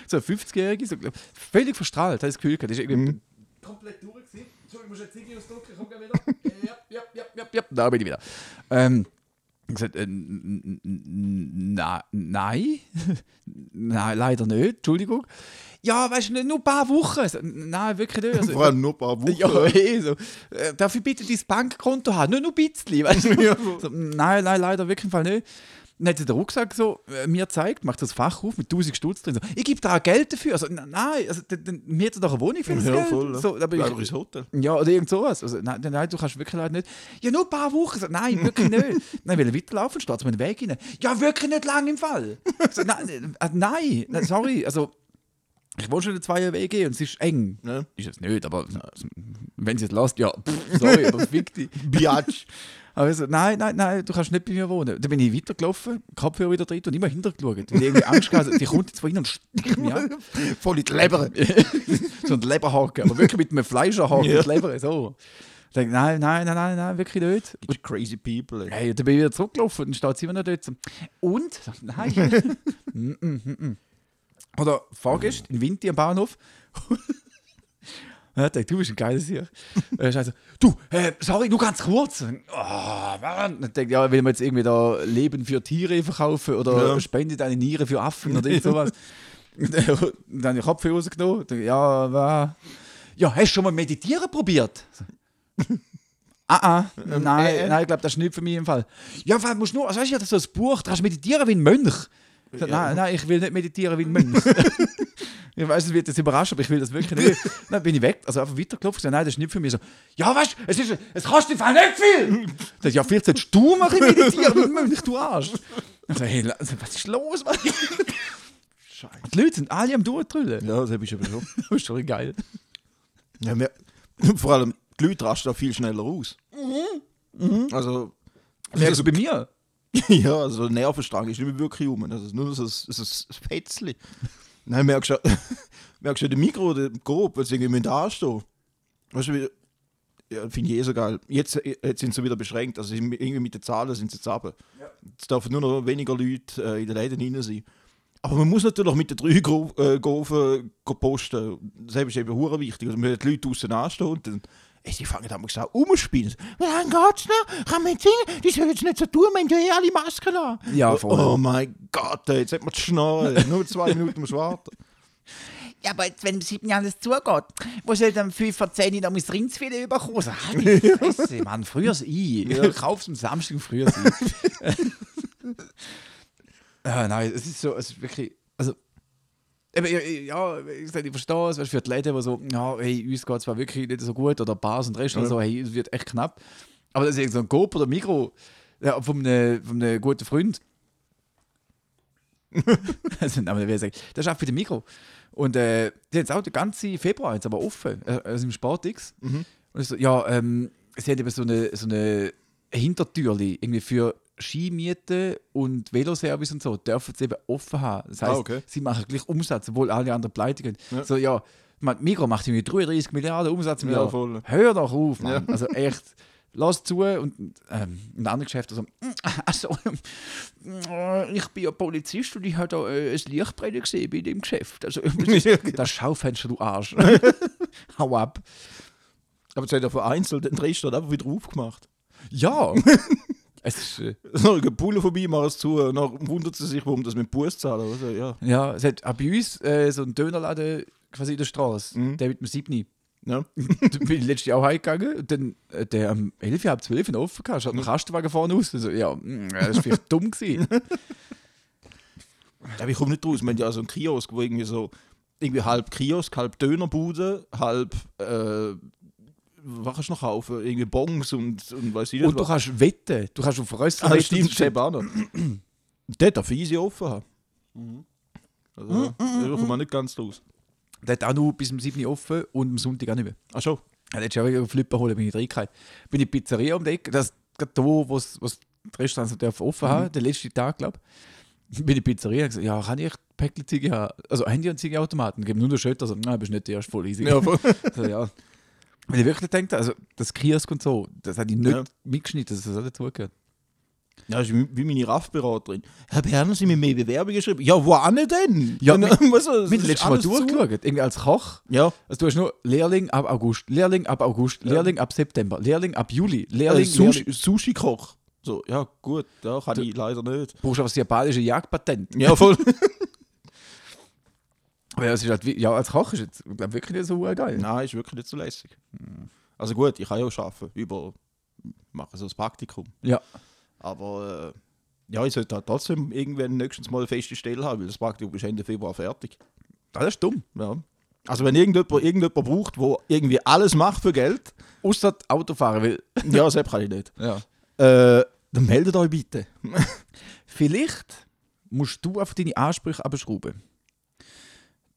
So ein 50-Jährige, so, völlig verstrahlt, habe ich das Gefühl gehabt. Das ist irgendwie komplett durch. Entschuldigung, ich muss eine Ziggi ausdrücken, komm gleich wieder. Ja, ja, ja, ja, ja, da bin ich wieder. Ähm, ich gesagt, äh, n- na, nein, nein, leider nicht, Entschuldigung. Ja, weißt du, nur ein paar Wochen. So, Nein, wirklich nicht. Also, Vor allem nur ein paar Wochen. ja, eh, so. Äh, Darf ich bitte dein Bankkonto haben? Nur noch ein bisschen, weißt du? so, nein, nein, leider wirklich nicht. Dann hat sie den Rucksack so äh, mir gezeigt, macht das Fach auf mit 1000 Stutz drin. So, ich gebe da Geld dafür. Also, nein, also, dann- dann- mir hat er doch eine Wohnung für das Ja, Geld. voll. Ja. So, aber ich, ins Hotel. ja, oder irgend sowas. Also, nein, nein, nein, du kannst wirklich leider nicht. Ja, nur ein paar Wochen. So, nein, wirklich nicht. Dann will er weiterlaufen, steht mir den Weg rein. Ja, wirklich nicht lang im Fall. So, nein, äh, nein, nein, sorry. Also, ich wollte schon eine zwei Wege und es ist eng. Ja. Ist es nicht, aber wenn sie es lässt, ja, pff, sorry, aber fick dich. Biatch. Aber ich so, nein, nein, nein, du kannst nicht bei mir wohnen. Dann bin ich weitergelaufen, Kopfhörer wieder drin und immer hintergeschaut. Weil ich irgendwie Angst hatte, die kommt jetzt von hinten und sticht mich an. Voll in die Leber. so ein Leberhaken, aber wirklich mit einem Fleischerhaken Ja. Leber, so. Ich denke, nein, nein, nein, nein, nein, wirklich nicht. It's crazy people. ey. Hey, dann bin ich wieder zurückgelaufen und dann steht sie immer noch dort. Und? Nein. Mm, mm, mm, mm. Oder vorgestern in Winti am Bahnhof. Ja, dachte, du bist ein geiles hier. Äh, also, du, äh, sorry, nur ganz kurz. Oh, Mann. Dann denke ja, will man jetzt irgendwie da Leben für Tiere verkaufen oder Ja. spendet eine Niere für Affen oder irgend sowas. Und dann habe ich den Kopf rausgenommen. Ja, wa- ja, hast du schon mal meditieren probiert? Ah, ah, nein, äh, äh. nein, ich glaube, das ist nicht für mich im Fall. Ja, weil musst nur, also weißt du, das ist so ein Buch, da kannst du meditieren wie ein Mönch. Ich sag, Nein, nein, ich will nicht meditieren wie ein Mönch. ich weiß, es wird jetzt überraschen, aber ich will das wirklich nicht. Dann bin ich weg, also einfach weitergelaufen. Nein, das ist nicht für mich. So, ja, weißt du, es, ist- es kostet im Fall nicht viel. Ich sag, ja, vielleicht solltest du mal meditieren wie ein Mönch, du Arsch. Ich sag, hey, la- was ist los, Mann? Die Leute sind alle am Durchtrüllen. Ja, das ist aber schon. Das ist schon geil. Ja, wir, vor allem, die Leute rasten da viel schneller aus. Also, Merkst du bei mir? ja, also der Nervenstrang ist nicht mehr wirklich um. Das ist nur so ein, so ein Fetzchen. Nein, merkst du, merkst du den Mikro oder grob, weil sie irgendwie müssen anstehen. Weißt du, ja, finde ich eh so geil. Jetzt, jetzt sind sie wieder beschränkt, also irgendwie mit den Zahlen sind sie jetzt runter. Jetzt dürfen nur noch weniger Leute äh, in den Läden rein sein. Aber man muss natürlich mit den drei Gro äh, Gofen go posten. Das ist eben hure wichtig. Also, man die Leute draußen anstehen und dann, ey, sie fangen an gesagt, umspielen. Geht's noch? Kann man jetzt singen? Die sollen jetzt nicht so tun, wir haben ja eh alle Masken an. Ja, voll. Oh mein Gott, jetzt hat man die Schnarre. Nur zwei Minuten muss warten. Ja, aber jetzt, wenn sieben Jahren alles zugeht, wo soll dann fünf vor zehn noch mein Rindsfilet überkommen? So, halt die Fresse, Mann, früher ein. Ja. Kauf's am Samstag früher ja, nein, es ist so, es ist wirklich, eben, ja, ja, ich, verstehe es, weißt, für die Leute, die so, ja, hey, uns geht es zwar wirklich nicht so gut, oder Bars und Restaurants, so, hey, es wird echt knapp. Aber das ist so ein Coop oder Mikro ja, von, einem, von einem guten Freund. also, ich sagen. Das ist auch für den Mikro. Und äh, die jetzt auch den ganzen Februar jetzt aber offen, äh, also im Sportix. Und ich so, ja, ähm, sie hat eben so eine, so eine Hintertürli irgendwie für Skimiete und Veloservice und so, dürfen sie eben offen haben. Das heißt, Ah, okay. sie machen gleich Umsatz, obwohl alle anderen pleite gehen. Ja. So, ja, man, Mikro macht irgendwie 33 Milliarden Umsatz im Ja, Jahr. voll. Hör doch auf, Mann. Also echt, lass zu. Und ähm, ein anderes Geschäft so, also, ich bin ja Polizist und ich habe da äh, ein Lichtbrenner gesehen bei dem Geschäft. Also, das Schaufenster, du Arsch. Hau ab. Aber jetzt hat er vereinzelt den Drehstand einfach wieder aufgemacht. Ja. Es ist, äh, So, ein Pulle vorbei, mach es zu. Und dann wundert sie sich, warum das mit Bus zahlen. Also, ja. ja, es hat auch bei uns äh, so einen Dönerladen quasi in der Straße, Mhm. der mit dem Siebni. ja. da bin ich letztes Jahr auch heimgegangen und dann äh, der am 11, halb 12 noch offen gehabt, Mhm. einen Kastenwagen vorne aus. Also, ja, mm, das war vielleicht dumm gewesen. Aber ich komme nicht raus. Wir haben ja so einen Kiosk, wo irgendwie so irgendwie halb Kiosk, halb Dönerbude, halb äh, kannst du noch kaufen? Irgendwie Bongs und, und weiß ich nicht Und du was. kannst wetten, du kannst auf Röster Ah, wetten, stimmt, stimmt auch noch. Der darf easy offen haben. Also, da kommt man nicht ganz raus. Der hat auch nur bis zum 7 Uhr offen und am Sonntag auch nicht mehr. Ach schon. Ja, letztes Jahr einen Flipper holen, bin ich reingekommen. Bin in die Pizzeria um die Ecke, das gerade da, wo es die Restaurants dürfen offen haben, der letzte Tag, glaube ich. Bin in die Pizzeria und gesagt, ja, kann ich Päckchen Ziege haben? Also Handy und Ziegeautomaten. Geben nur der Schötter, also, nein, bist nicht der erste voll easy. Ja, voll. so, ja. Weil ich wirklich denke, also das Kiosk und so, das hat ich nicht Ja. mitgeschnitten, dass das auch dazugehört. Ja, das ist wie meine RAF-Beraterin. Herr Berner, Sie haben mir mehr Bewerbungen geschrieben. Ja, wo an denn? Ja, mit- du, das Mit letztes Mal durchgeschaut, irgendwie als Koch. Ja, Also du hast nur Lehrling ab August, Lehrling ab August, Lehrling ab September, Lehrling ab Juli, äh, Lehrling, Sushi- Lehrling. Sushi-Koch. So, ja, gut, da kann ich leider nicht. Du brauchst aber das japanische Jagdpatent. Ja, voll. Aber ja, es ist halt, ja, als Koch ist jetzt glaub, wirklich nicht so geil. Nein, ist wirklich nicht so lässig. Also gut, ich kann ja auch arbeiten, über mache so ein Praktikum. Ja. Aber äh, ja, ich sollte halt trotzdem irgendwann nächstes Mal eine feste Stelle haben, weil das Praktikum ist Ende Februar fertig. Das ist dumm. Ja. Also wenn irgendjemand, irgendjemand braucht, wo irgendwie alles macht für Geld, Außer Autofahren will. ja, selbst kann ich nicht, Ja. äh, dann meldet euch bitte. Vielleicht musst du auf deine Ansprüche abschrauben.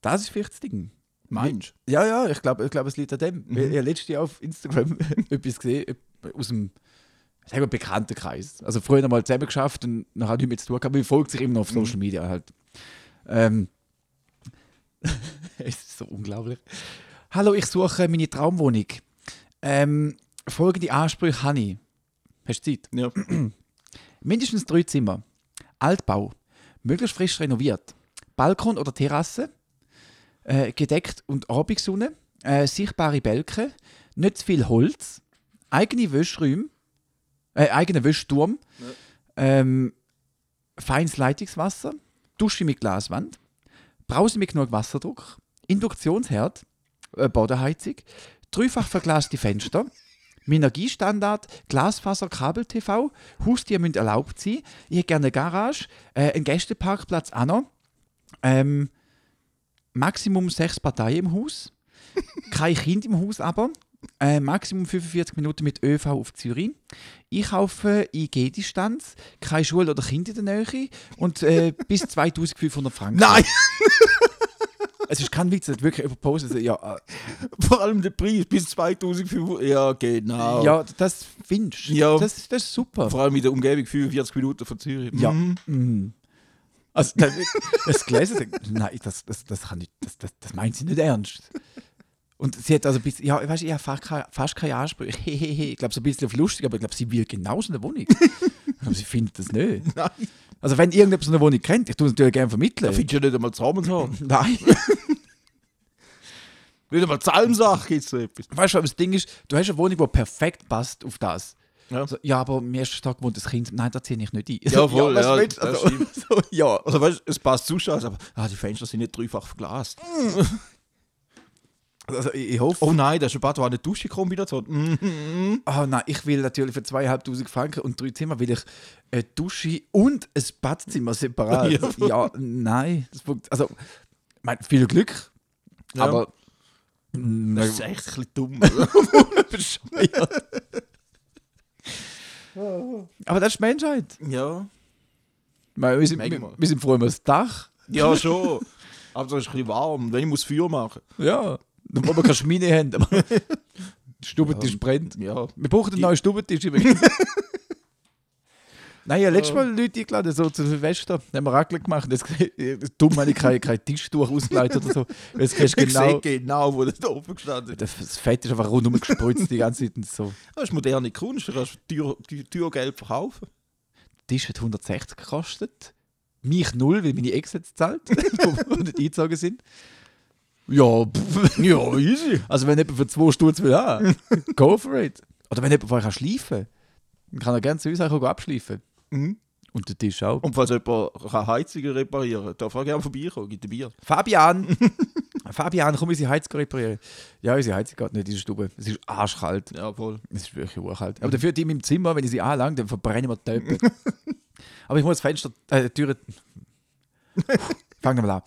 Das ist vielleicht das Ding. Meinst Ja, ja, ich glaube, ich glaub, es liegt an dem. Ich habe letztes Jahr auf Instagram etwas gesehen, äh, aus dem sagen wir, Bekanntenkreis. Also früher mal zusammen geschafft und nachher nicht mehr zu tun gehabt, aber ich folgt sich immer noch auf Social Media halt. Ähm, es ist so unglaublich. Hallo, ich suche meine Traumwohnung. Ähm, folgende Ansprüche habe ich. Hast du Zeit? Ja. Mindestens drei Zimmer. Altbau. Möglichst frisch renoviert. Balkon oder Terrasse. Äh, gedeckt und Abendsonne. Äh, sichtbare Bälke. Nicht zu viel Holz. Eigene Wäschräume. Äh, eigener Wäschturm. Ähm, feines Leitungswasser. Dusche mit Glaswand. Brause mit genug Wasserdruck. Induktionsherd. Äh, Bodenheizung. Dreifach verglaste Fenster. Minergiestandard, Glasfaser, Kabel-TV, Haustiere müssen erlaubt sein. Ich hätte gerne eine Garage, äh, einen Gästeparkplatz auch noch. Ähm, Maximum sechs Parteien im Haus. Kein Kind im Haus aber. Äh, Maximum 45 Minuten mit ÖV auf Zürich. Ich kaufe IG-Distanz, keine Schule oder Kind in der Nähe und äh, bis 2500 Franken. Nein! Es ist kein Witz, hat wirklich jemand gepostet. Ja, äh, Vor allem der Preis bis 2500. Ja, genau. ja das findest du. Ja. Das, das ist super. Vor allem in der Umgebung 45 Minuten von Zürich. Ja. Mhm. Mhm. Also, das, das sagt, nein, das, das, das, kann nicht, das, das, das meint sie nicht ernst. Und sie hat also bis, ja, weißt du, ich habe fast, fast keine Ansprüche. ich glaube, so ein bisschen auf lustig, aber ich glaube, sie will genauso eine Wohnung. ich glaube, sie findet das nicht. Nein. Also, wenn irgendjemand so eine Wohnung kennt, ich tue es natürlich gerne vermitteln. Da findest du ja nicht einmal Zusammenhang. Nein. nicht einmal Zalmsache gibt es so etwas. Weißt du, aber das Ding ist, du hast eine Wohnung, die perfekt passt auf das. Ja. Also, ja, aber am ersten Tag wohnt das Kind. Nein, da ziehe ich nicht ein. Ja, voll, ja, Also, stimmt. so, ja. Also weißt es passt zu scheiße, aber ah, die Fenster sind nicht dreifach verglast. Also, ich, ich hoffe. Oh nein, das ist eine Bad, eine Dusche-Kombination. Mhm. Oh nein, ich will natürlich für zweieinhalbtausend Franken und drei Zimmer will ich eine Dusche und ein Badzimmer separat. Ja. Ja, nein. Das also, ich meine, viel Glück, Ja. aber. mm, Das ist echt ein bisschen dumm. Aber das ist Menschheit. ja. Meine, Wir sind, wir, wir sind froh über das Dach. ja, schon. Aber das ist ein bisschen warm. Wenn ich muss Feuer machen Ja. Wo wir keine Schmine haben. Der Stubentisch brennt. Ja. Wir brauchen einen neuen Stubentisch übrigens. Nein, ja, letztes Mal Leute eingeladen, so zu Silvester, haben wir Raclette gemacht. Das, dumm habe ich kein, kein Tischtuch ausgeleitet oder so. Jetzt kriegst du genau. genau, wo das da oben gestanden ist. Das Fett ist einfach rundum gespritzt die ganze Zeit. Und so. Das ist moderne Kunst. Du kannst Tür, Tür, Türgeld verkaufen. Der Tisch hat 160 gekostet. Mich null, weil meine Ex jetzt zahlt, die nicht eingezogen sind. Ja, pff, Ja, easy. also wenn jemand für zwei Stutz will, ja, go for it. Oder wenn jemand vorher kann schleifen dann kann er gerne zu uns auch abschleifen. Mhm. Und der Tisch auch. Und falls jemand kann Heizungen reparieren kann, darf er gerne vorbeikommen, gibt ein Bier. Fabian! Fabian, komm unsere Heizung reparieren. Ja, unsere Heizung geht nicht in die Stube. Es ist arschkalt. Ja, voll. Es ist wirklich urkalt. Aber dafür die im Zimmer, wenn ich sie anlange, dann verbrenne ich mir die Töpfe. Aber ich muss das Fenster, äh, die Türe. Fangen wir mal an.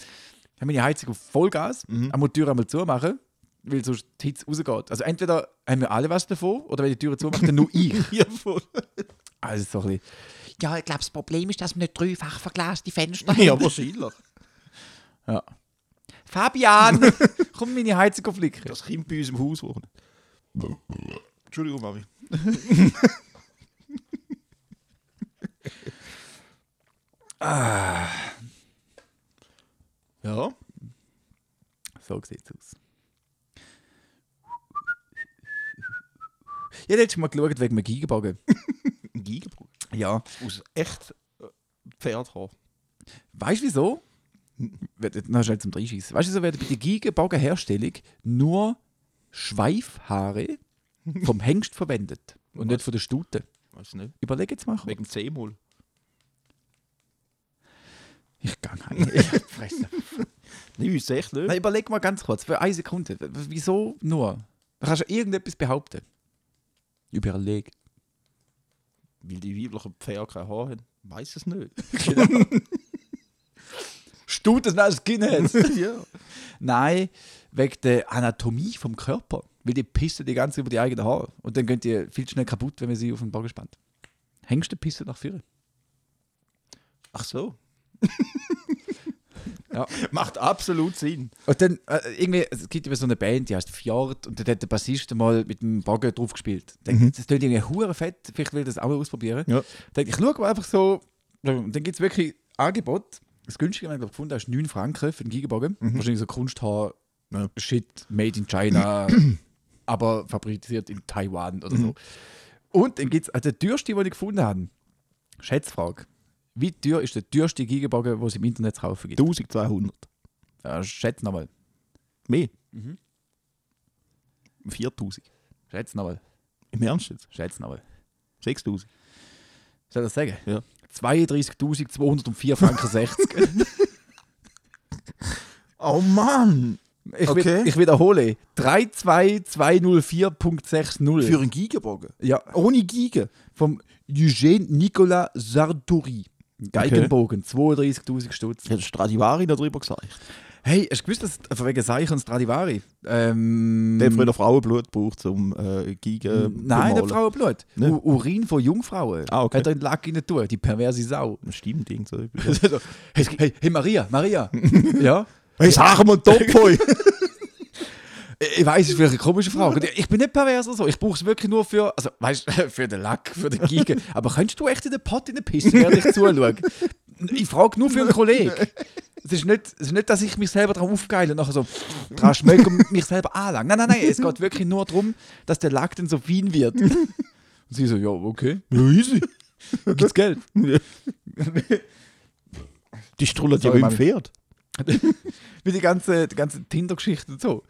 Ich habe meine Heizung auf Vollgas, Mhm. ich muss die Tür einmal zumachen, weil sonst die Hitze rausgeht. Also entweder haben wir alle was davon, oder wenn die Tür zumache, dann nur ich. Ja, voll. Also so ein bisschen. Ja, ich glaube, das Problem ist, dass wir nicht dreifach verglaste Fenster Ja, wahrscheinlich. Ja. Fabian! komm meine Heizung flicken. Das Kind bei uns im Haus wohnen. Entschuldigung, Mami. Ja. So sieht es aus. Ich habe letztes Mal geschaut wegen einem Gigabogen. Ein Gigabrot. Ja. Aus echt äh, Pferdhaar. Weißt du wieso? Na, schnell zum Dreischießen. Weißt du, wieso werden bei der Gigabogenherstellung nur Schweifhaare vom Hengst verwendet und nicht von der Stute? Weiß nicht. Überleg jetzt mal. Wegen C-Moll. Ich gang heim. Ich fresse. Ich weiß echt nicht. Nein, überleg mal ganz kurz, für eine Sekunde. Wieso nur? Da kannst du irgendetwas behaupten. Überleg. Weil die weiblichen Pferde kein Haar haben. Weiß es nicht. Stutes, nein, das Skinheads. ja. Nein, wegen der Anatomie vom Körper. Weil die pissen die ganze über die eigenen Haare. Und dann gehen die viel schnell kaputt, wenn man sie auf den Bogen spannt. Hengste pissen nach vorne. Ach so. Ja. Macht absolut Sinn. Und dann, äh, irgendwie, es gibt immer so eine Band, die heißt Fjord, und dann hat der Bassist mal mit dem Bogen drauf gespielt. Dann, Das klingt irgendwie hure fett, vielleicht will ich das auch mal ausprobieren. Ja. Dann, ich schaue mal einfach so, und dann gibt es wirklich Angebot. Das günstige, was ich gefunden habe, ist 9 Franken für den Gigabogen. Wahrscheinlich so Kunsthaar, Ja. Shit, made in China, aber fabriziert in Taiwan oder so. Und dann gibt es, also der teuerste, den ich gefunden habe, Schätzfrage. Wie teuer ist der teuerste Gigabogen, den es im Internet zu kaufen gibt? 1200. Ja, schätz nochmal. Mehr? 4000. Schätz nochmal. Im Ernst jetzt? Schätz nochmal. 6000. Soll ich das sagen? Ja. 32.204 Franken 60. Oh Mann! Ich, Okay. wi- ich wiederhole. 32204.60. Für einen Gigenbogen. ja, Ohne Giga. vom Eugène Nicolas Sartori. Geigenbogen, 32.000 Stutz. Hat Stradivari da drüber gesagt. Hey, hast du gewusst, dass von wegen Seich und Stradivari? Ähm, Der hat früher Frauenblut gebraucht, um äh, Giga Nein, der bemalen. Frauenblut. Ne? Urin von Jungfrauen. Ah, okay. Hat er in den Lack rein tun, die perverse Sau. Stimmt, irgend so. Hey, hey, Maria, Maria. ja? hey, sag mal Top voll. Ich- weiß, es ist vielleicht eine komische Frage. Ich bin nicht pervers oder so. Ich brauche es wirklich nur für, also, weißt für den Lack, für den Giga. Aber könntest du echt in den Pott in den pissen, während ich zuschaue? Ich frage nur für einen Kollegen. Es ist, nicht, es ist nicht, dass ich mich selber darauf aufgeile und nachher so dran schmecke und mich selber anlange. Nein, nein, nein. Es geht wirklich nur darum, dass der Lack dann so fein wird. Und sie so, ja, okay. Ja, easy. Gibt's Geld? Die strullert ja ein. Pferd. Wie die ganze, die ganze Tinder-Geschichte und so.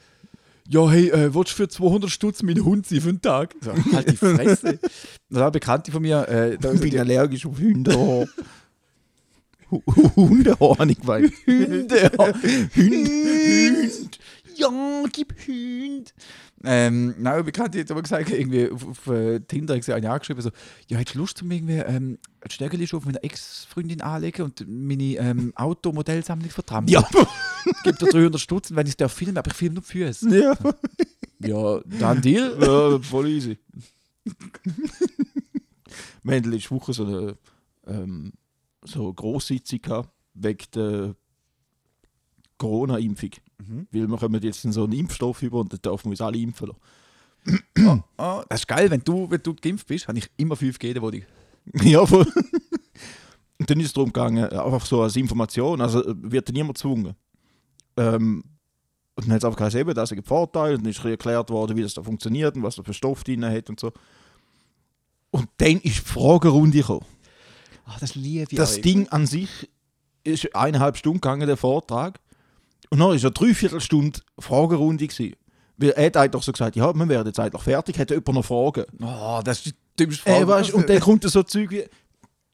Ja, hey, äh, willst du für 200 Stutz mein Hund sein für einen Tag? So, halt die Fresse. Das war eine Bekannte von mir. Äh, da Ich bin allergisch auf Hundehaar. Hu- Hundehaar, habe ich gemeint. Hunde. Hund. Ja, gib Hund. Ähm, nein, eine Bekannte hat aber gesagt, irgendwie auf, auf äh, Tinder sie eine angeschrieben, so, ja, hättest du Lust, um irgendwie ähm, eine Stärkeliste auf meine Ex-Freundin anlegen und meine ähm, Automodellsammlung vertrampeln? Ja. Gibt dir 300 Stutz, wenn ich es filmen aber ich filme nur die Füße. ja. Ja, dann Deal. ja, voll easy. Wir hatten letzte Woche so eine ähm, so eine Grosssitzung gehabt, wegen der Corona-Impfung. Weil wir kommen jetzt so einen Impfstoff über und dann dürfen wir uns alle impfen lassen. Ah, das ist geil, wenn du, wenn du geimpft bist, habe ich immer 5G, wo ich. Ja, voll. Und dann ist es darum gegangen, einfach so als Information, also äh, wird dann niemand gezwungen. Ähm, und dann hat es einfach gesagt, eben, das ist ein Vorteil, und dann ist erklärt worden, wie das da funktioniert und was da für Stoff drin hat und so. Und dann ist die Fragerunde gekommen. Ach, das liebe ich. Das Ding an sich ist eineinhalb Stunden gegangen, der Vortrag. Und dann war eine Dreiviertelstunde Fragerunde. Gewesen. Weil er hat eigentlich so gesagt, ja, wir werden jetzt eigentlich fertig, hat jemand noch Fragen? Oh, das ist die dümmste Frage. Äh, weißt, und dann kommt so Zeug wie.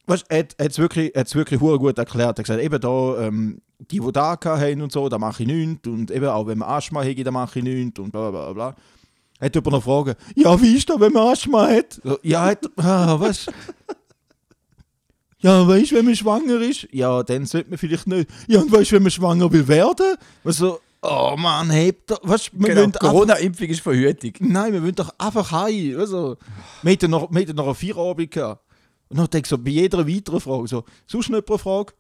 Weißt, er hat es wirklich, hat's wirklich gut erklärt. Er hat gesagt, eben da, ähm, die, die da haben und so, da mache ich nichts. Und eben auch wenn man Asthma hat, da mache ich nichts. Und bla bla bla. Hat jemand noch Fragen? Ja, wie ist das, wenn man Asthma hat? Ja, hat, ah, was? Ja, weißt du, wenn man schwanger ist? Ja, dann sollte man vielleicht nicht. Ja, und weißt du, wenn man schwanger will werden? Also, oh Mann, hebt da, weißt du, wir genau, Corona-Impfung ist Verhütung. Nein, wir wollen doch einfach heim. Also, wir hatten noch, wir noch eine Feierabend gehabt. Und dann denke ich so, bei jeder weiteren Frage, so, sonst noch eine Frage?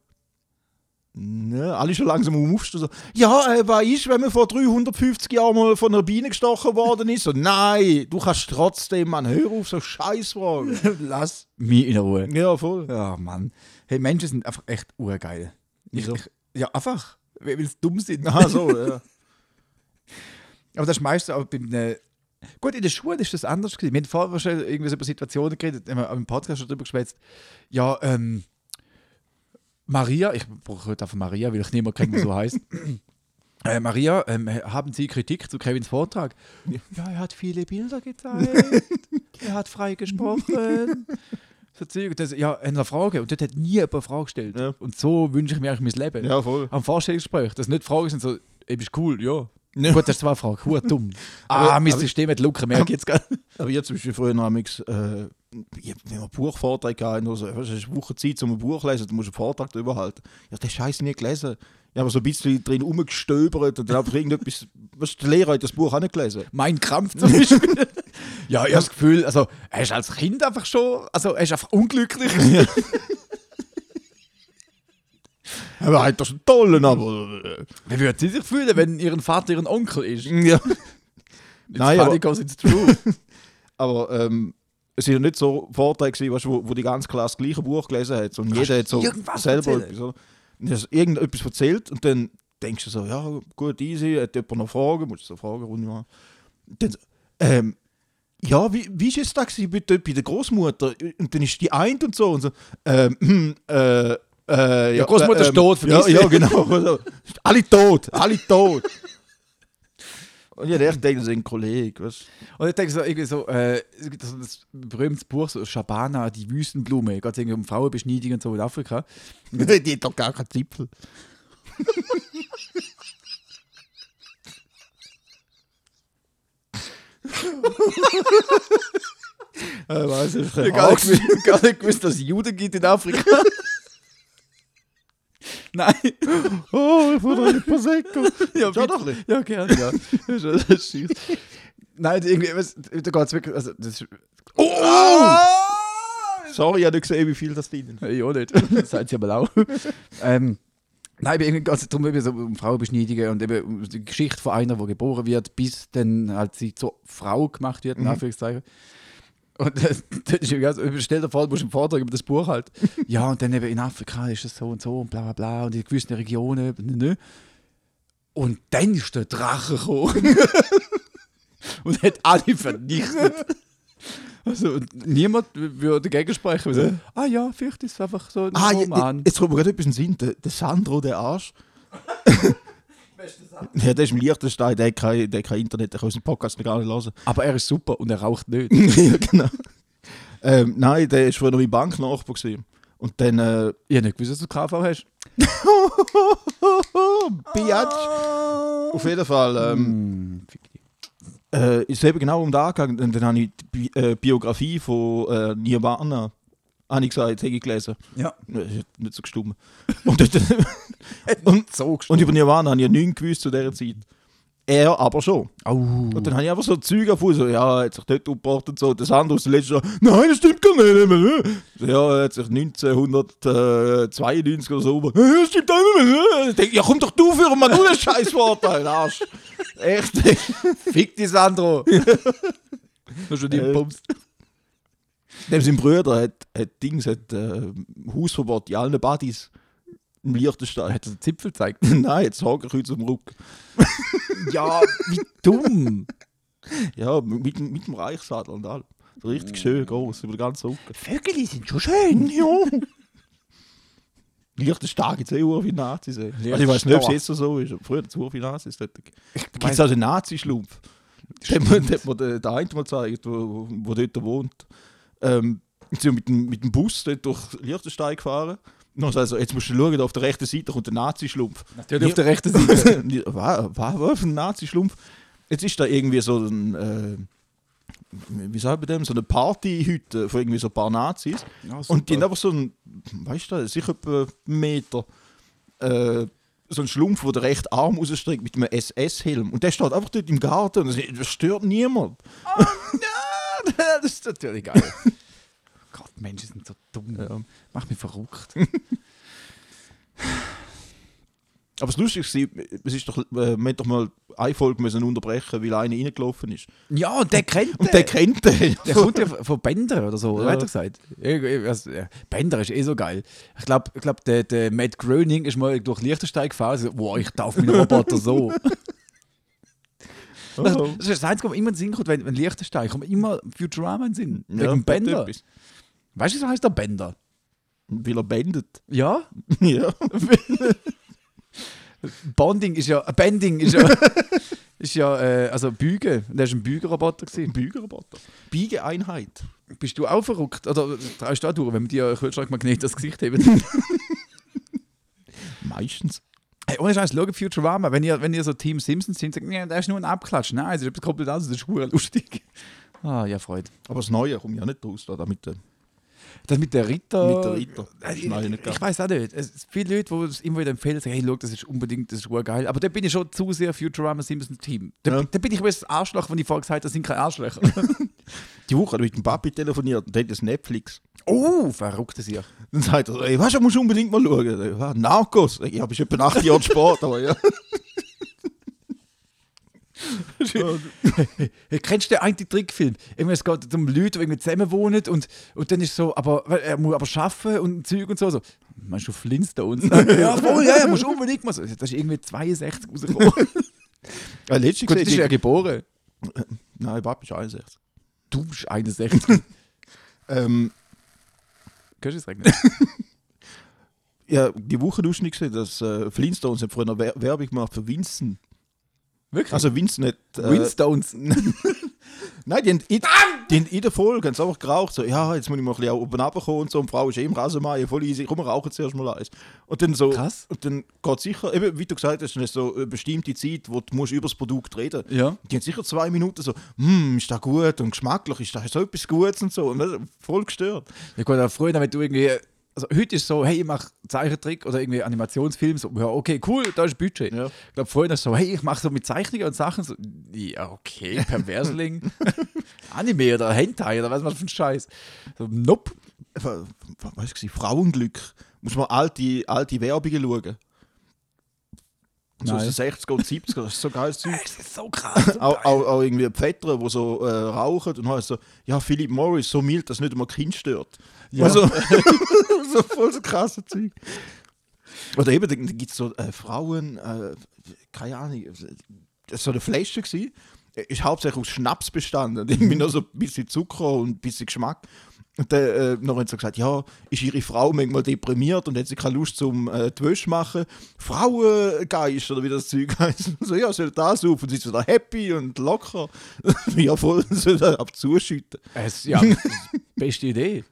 Ne, alle schon langsam um aufstehen. So, ja, äh, was ist, wenn man vor 350 Jahren mal von einer Biene gestochen worden ist? So, nein, du kannst trotzdem, Mann, hör auf, so Scheißfragen. Lass mich in Ruhe. ja, voll. Ja, Mann. Hey, Menschen sind einfach echt urgeil. Ich, ich, ja, einfach. Weil sie dumm sind. Ah, so, ja. Aber das ist meistens auch beim. Äh, gut, in der Schule ist das anders gewesen. Wir haben vorher schon irgendwie so über Situationen geredet, haben wir im Podcast schon drüber geschwätzt. Ja, ähm. Maria, ich brauche heute einfach Maria, weil ich niemand kenne, der so heißt. Äh, Maria, ähm, haben Sie Kritik zu Kevins Vortrag? Ja, er hat viele Bilder gezeigt. er hat frei gesprochen. Das, ja, eine Frage. Und dort hat nie jemand eine Frage gestellt. Ja. Und so wünsche ich mir eigentlich mein Leben. ja, voll. Am Vorstellungsgespräch, dass nicht Fragen sind so, ey, bist cool? Ja. Ja. Gut, das ist zwei Fragen. Hure dumm. Aber- ah, mein aber- System hat Luca, merke ich jetzt gerade. Aber jetzt zum Beispiel früher noch einmal, äh, ja, wenn wir Buchvorträge hatten, also, weißt, ist eine Woche Zeit, um ein Buch zu lesen, du musst einen Vortrag darüber halten. Ja, den Scheiß nie gelesen. Ich habe so ein bisschen drin rumgestöbert und dann einfach irgendetwas, was der Lehrer hat das Buch auch nicht gelesen. Mein Krampf zum Beispiel. ja, ich habe das Gefühl, also, er ist als Kind einfach schon, also, er ist einfach unglücklich. Aber er hat das einen tollen, aber. äh, Wie würden Sie sich fühlen, wenn Ihren Vater Ihren Onkel ist? Ja. It's Nein, funny aber- because it's true. Aber ähm, es waren ja nicht so Vorträge, gewesen, weißt, wo, wo die ganze Klasse das gleiche Buch gelesen hat. Und jeder hat so selber erzählen? hast irgendetwas erzählt und dann denkst du so, ja, gut, easy, hat jemand noch Fragen, musst du so eine Fragerunde machen. Dann, ähm, ja, wie, wie ist es da gewesen bei, bei der Großmutter? Und dann ist die eint und so und so, ähm, hm, äh, äh, ja, Großmutter ist tot, ja, vergiss ja, genau. Also, alle tot, alle tot. Und ich dachte, das ist ein Kollege. Weißt? Und ich denke so, irgendwie so, äh, so ein berühmtes Buch, so Schabana, die Wüstenblume. Geht irgendwie um Frauenbeschneidung und so in Afrika. die hat doch gar keinen Zipfel. äh, weiß ich, ich habe gar nicht gewusst, dass es Juden gibt in Afrika. Nein. Oh, ich wurde ein Prosecco. Ja, Schau doch bisschen. Ja, gerne, ja. Nein, irgendwie, was, da geht es wirklich. Also, das ist, oh! Sorry, ich habe nicht gesehen, wie viel das ist. Ich auch nicht. Das sagt sie aber auch. ähm, nein, irgendwie geht es darum, eben so um Frauenbeschneidungen und eben um die Geschichte von einer, die geboren wird, bis dann halt sie zur Frau gemacht wird, in Anführungszeichen. Und das, das ist irgendwie also, stell dir vor, du musst einen Vortrag über das Buch halt. Ja, und dann eben in Afrika ist es so und so und bla bla bla und in gewissen Regionen. Ne? Und dann ist der Drache gekommen. und hat alle vernichtet. Also, niemand würde dagegen sprechen. So, ah ja, vielleicht ist es einfach so ein Ah, ja, Roman. jetzt kommt mir gerade etwas in den Sinn. Der, der Sandro, der Arsch. ja, der ist im Liechtenstein, der hat kein, der hat kein Internet, der kann unseren Podcast noch gar nicht hören. Aber er ist super und er raucht nicht. ja, genau. Ähm, nein, der ist früher noch mein Banknachbar gewesen. Und dann, äh, Ich habe nicht gewusst, dass du KV hast. Biatch. Auf jeden Fall, ähm, Hm, fick dich. äh, ist es eben genau um da gegangen. Und dann habe ich die Bi äh, Biografie von äh, Nirvana, habe ich gesagt, habe ich gelesen. Ja. Ja, ist nicht so gestummt. Und, und, So und über Nirvana habe ich ja nichts gewusst zu dieser Zeit. Er aber schon. Au. Und dann habe ich einfach so Zeug auf, so, ja, er hat sich dort umgebracht und so. Das andere aus der letzten Jahr, nein, das stimmt gar nicht. So, ja, er hat sich 1992 oder so umgebracht. Ja, das stimmt auch nicht. Ich denke, ja, komm doch du für mal du den Scheiß Wort, Alter, Arsch. Echt. Fick dich, Sandro. du hast schon die Äh. Dem sein Bruder hat, hat Dings, hat äh, Hausverbot in allen Buddies im Liechtenstein. Hat er den Zipfel gezeigt? Nein, jetzt Hakenkreuz am Rücken. ja, wie dumm. Ja, mit, mit dem Reichsadler und allem. So richtig schön groß über den ganzen Rücken. Vögel sind schon schön. Ja. Liechtenstein gibt es eh sehr viele Nazis. ey. Also ich weiß nicht, ob es jetzt so ist, aber früher hat es sehr viele Nazis. Da gibt es also einen Nazi-Schlumpf. Den hat mir- hat mir der, der eine mal gezeigt, wo, wo dort wohnt. Ähm, sind mit dem, mit dem Bus dort durch Liechtenstein gefahren. Also, jetzt musst du schauen, da auf der rechten Seite kommt der Nazi-Schlumpf. Natürlich auf der rechten Seite. was, was, was für ein Nazi-Schlumpf? Jetzt ist da irgendwie so ein, äh, wie sagt man dem, so eine Partyhütte von irgendwie so ein paar Nazis. Ja, Und die haben einfach so ein, weißt du, sicher etwa einen Meter, äh, so ein Schlumpf, der recht arm rausstreckt mit einem SS-Helm. Und der steht einfach dort im Garten und das, das stört niemand. das ist natürlich geil. Gott, Menschen sind so dumm. Ja. Macht mich verrückt. Aber das Lustigste war, es ist doch, äh, wir haben doch mal eine Folge müssen unterbrechen, weil einer reingelaufen ist. Ja, und der kennt Und der kennt den. Der kommt ja von Bender oder so, oder Ja. hat er gesagt? Also, Bender ist eh so geil. Ich glaube, ich glaub, der, der Matt Groening ist mal durch Liechtenstein gefahren und so, wow, ich darf meinen Roboter so. Das, Oh. das ist das Einzige, was immer in den Sinn kommt, wenn, wenn Liechtenstein kommt, immer Futurama in den Sinn. Ja, Wegen Bender. etwas. Weißt du, so heißt der Bender? Weil er bendet. Ja? ja. Bonding ist ja, äh, Bending ist ja, ist ja äh, also Bügen. Der war ein Bügerroboter. gewesen. Bügerroboter. Biegeeinheit. Bist du auch verrückt? Oder traust du auch durch, wenn wir dir Kühlschrankmagnet das Gesicht haben? Meistens. Hey, ohne Scheiß, schau Futurama. Wenn ihr, wenn ihr so Team Simpsons sind, sagt, nee, der ist nur ein Abklatsch. Nein, das ist etwas komplett anderes, das ist lustig. Ah, ja, Freude. Aber das Neue kommt ja nicht raus, da, mit, dem- Das mit der Ritter. mit der Ritter. Ich, ich gegangen. weiß auch nicht. Es sind viele Leute, die es immer wieder empfehlen, sagen, hey, schau, das ist unbedingt, das ist geil. Aber da bin ich schon zu sehr Futurama Simpsons Team. Da, Ja. da bin ich das Arschloch, wenn ich vorher gesagt habe, das sind keine Arschlöcher. Die Woche hat er mit dem Papi telefoniert und der hat das Netflix. oh, verrücktes hier. Dann sagt er, ey, weißt du, du musst unbedingt mal schauen. Narcos. Ich habe etwa acht Jahre Sport, aber ja. Kennst du den einen Trickfilm? Irgendwie, es geht um Leute, die irgendwie zusammen wohnen und, und dann ist so, aber er muss aber arbeiten und Zeug und so. so. Meinst du Flintstones? ja, voll, ja, musst unbedingt mal so. Das ist irgendwie 62 rausgekommen. ja Gut, ist er geboren. Nein, Papi ist 61. Du bist 61. Ähm, Kannst du es rechnen? ja, die Woche du nicht gesehen, dass äh, Flintstones haben früher Wer Werbung gemacht für Winston. Wirklich? Also Winston hat... Äh, Winstones. Nein, die haben, in, die haben in der Folge sie einfach geraucht. So, ja, jetzt muss ich mal ein bisschen oben runterkommen und so. Und die Frau ist eh im Rasenmäher, voll easy. Komm, wir rauchen zuerst mal eins. Und dann so. Krass. Und dann geht sicher, eben, wie du gesagt hast, ist so eine bestimmte Zeit, wo du musst über das Produkt reden Ja. Die haben sicher zwei Minuten so, hm, ist das gut und geschmacklich, ist das so etwas Gutes und so. Und das ist voll gestört. Ja gut, aber früher, wenn du irgendwie, also heute ist es so, hey, ich mache Zeichentrick oder irgendwie Animationsfilm, so, ja, okay, cool, da ist Budget. Ja. Ich glaube, früher ist es so, hey, ich mache so mit Zeichnungen und Sachen, so, ja, okay, Perversling, Anime oder Hentai oder was man für ein Scheiß. So, nope. Was war? Frauenglück. Muss man alte, alte Werbungen schauen. So aus Nein. den 60er und 70er, das ist so Zeug. Das ist so krass. auch, auch, auch irgendwie Väter, die so äh, rauchen und heißt so, ja, Philip Morris, so mild, dass nicht einmal Kind stört. Ja. Also, so voll so krasse Zeug. Oder eben, dann gibt es so äh, Frauen, äh, keine Ahnung, das war eine Flasche gewesen, ist hauptsächlich aus Schnaps bestanden irgendwie noch so ein bisschen Zucker und ein bisschen Geschmack. Und dann äh, noch haben sie gesagt, ja, ist ihre Frau manchmal deprimiert und hat sie keine Lust zum äh, die Wäsche machen. Frauengeist oder wie das Zeug heißt. So, ja, soll das auf und sie ist wieder happy und locker. ja, voll, soll da ab zuschütten. Es, ja, das beste Idee.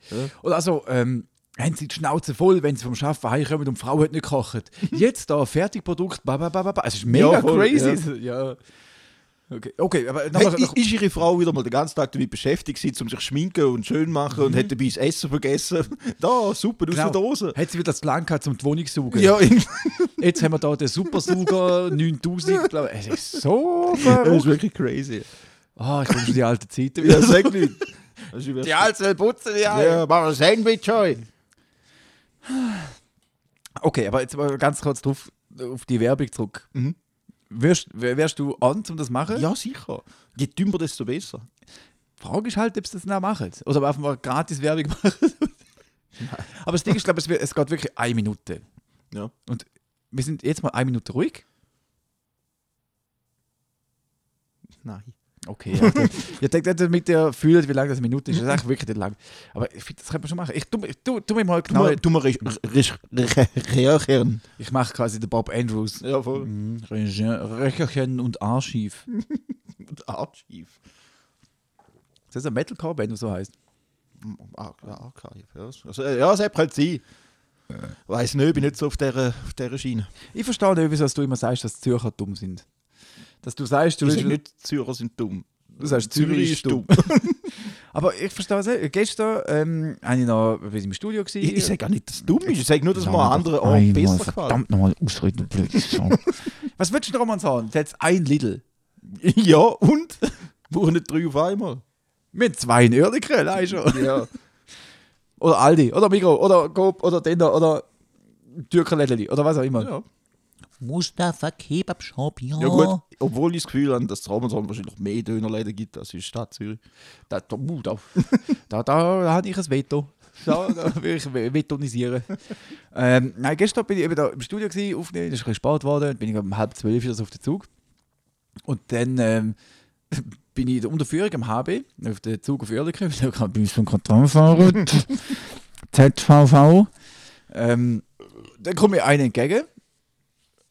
Oder also, ähm, haben sie die Schnauze voll, wenn sie vom Arbeiten heimkommen und die Frau hat nicht gekocht. Jetzt da, Fertigprodukt, ba, ba, ba, ba. Es ist mega Ja, voll, crazy. Ja. Okay. okay, aber Hey, nochmal, ist, ihre Frau wieder mal den ganzen Tag damit beschäftigt, gewesen, um sich schminken und schön machen und hat dabei das Essen vergessen? Da, super, aus der genau, Dose. hat sie wieder das Plan gehabt, um die Wohnung zu saugen. Ja, Jetzt haben wir da den Supersauger 9000. glaub ich. Es ist so das ist verrückt. wirklich crazy. Ah, ich wünsche die alten Zeiten Ja, wieder. sag nicht. Die alten putzen die Ja, machen wir ein Sandwich heute. Okay, aber jetzt mal ganz kurz drauf, auf die Werbung zurück. Mhm. Wärst, wär- wärst du an, um das zu machen? Ja, sicher. Je dümmer, desto besser. Die Frage ist halt, ob sie das noch machen. Oder ob einfach mal gratis Werbung machen. Aber das Ding ist, ich glaube, es, wird- es geht wirklich eine Minute. Ja. Und wir sind jetzt mal eine Minute ruhig. Nein. Okay, ja. ich denke, damit ihr fühlt, wie lange das eine Minute ist. Das ist eigentlich wirklich nicht lang. Aber ich finde, das kann man schon machen. Ich tu, tu, tu mir mal genau. mal, du mal re- re- re- reagieren. Ich mache quasi den Bob Andrews. Ja, voll. Mhm. Röcherchen und Archiv. Archiv. Ist das ein Metalcore, wenn du so heißt? Ja, Archiv. Ja, also, äh, ja, es hat halt sein. Weiß nicht, ich bin nicht so auf dieser, auf dieser Schiene. Ich verstehe nicht, wieso du immer sagst, dass die Zürcher dumm sind. Dass du sagst, du Ich willst sage nicht, Zürcher sind dumm. Du sagst, Zürich ist dumm. Aber ich verstehe es nicht. Gestern ähm, habe ich noch wir sind im Studio gewesen. Ich, ich sage gar nicht, dass es dumm ist. Ich sage nur, dass mir an anderen Ort besser gefällt. Verdammt nochmal ausreden, blöd. Was würdest du Roman sagen? Jetzt ein Lidl. Ja, und? Brauchen nicht drei auf einmal. Mit zwei in Oerlikon, allein schon. Ja. Oder Aldi, oder Migro, oder Coop, oder Tender, oder Türkenlädeli, oder was auch immer. ja. Mustafa Kebab Shop, ja. Ja gut, obwohl ich das Gefühl habe, dass es Ramazan wahrscheinlich mehr Dönerläden gibt als in der Stadt Zürich. Da, da, uh, da, da, da habe ich ein Veto. Da, da will ich ve- vetonisieren. ähm, nein, gestern bin ich eben da im Studio gewesen, aufnehmen, es ist ein bisschen spät geworden, dann bin ich um halb zwölf so auf den Zug. Und dann ähm, bin ich in der Unterführung am HB, auf den Zug auf Oerlikon, kann ich so Kontrolle fahren. ZVV. Ähm, dann kommt mir einer entgegen,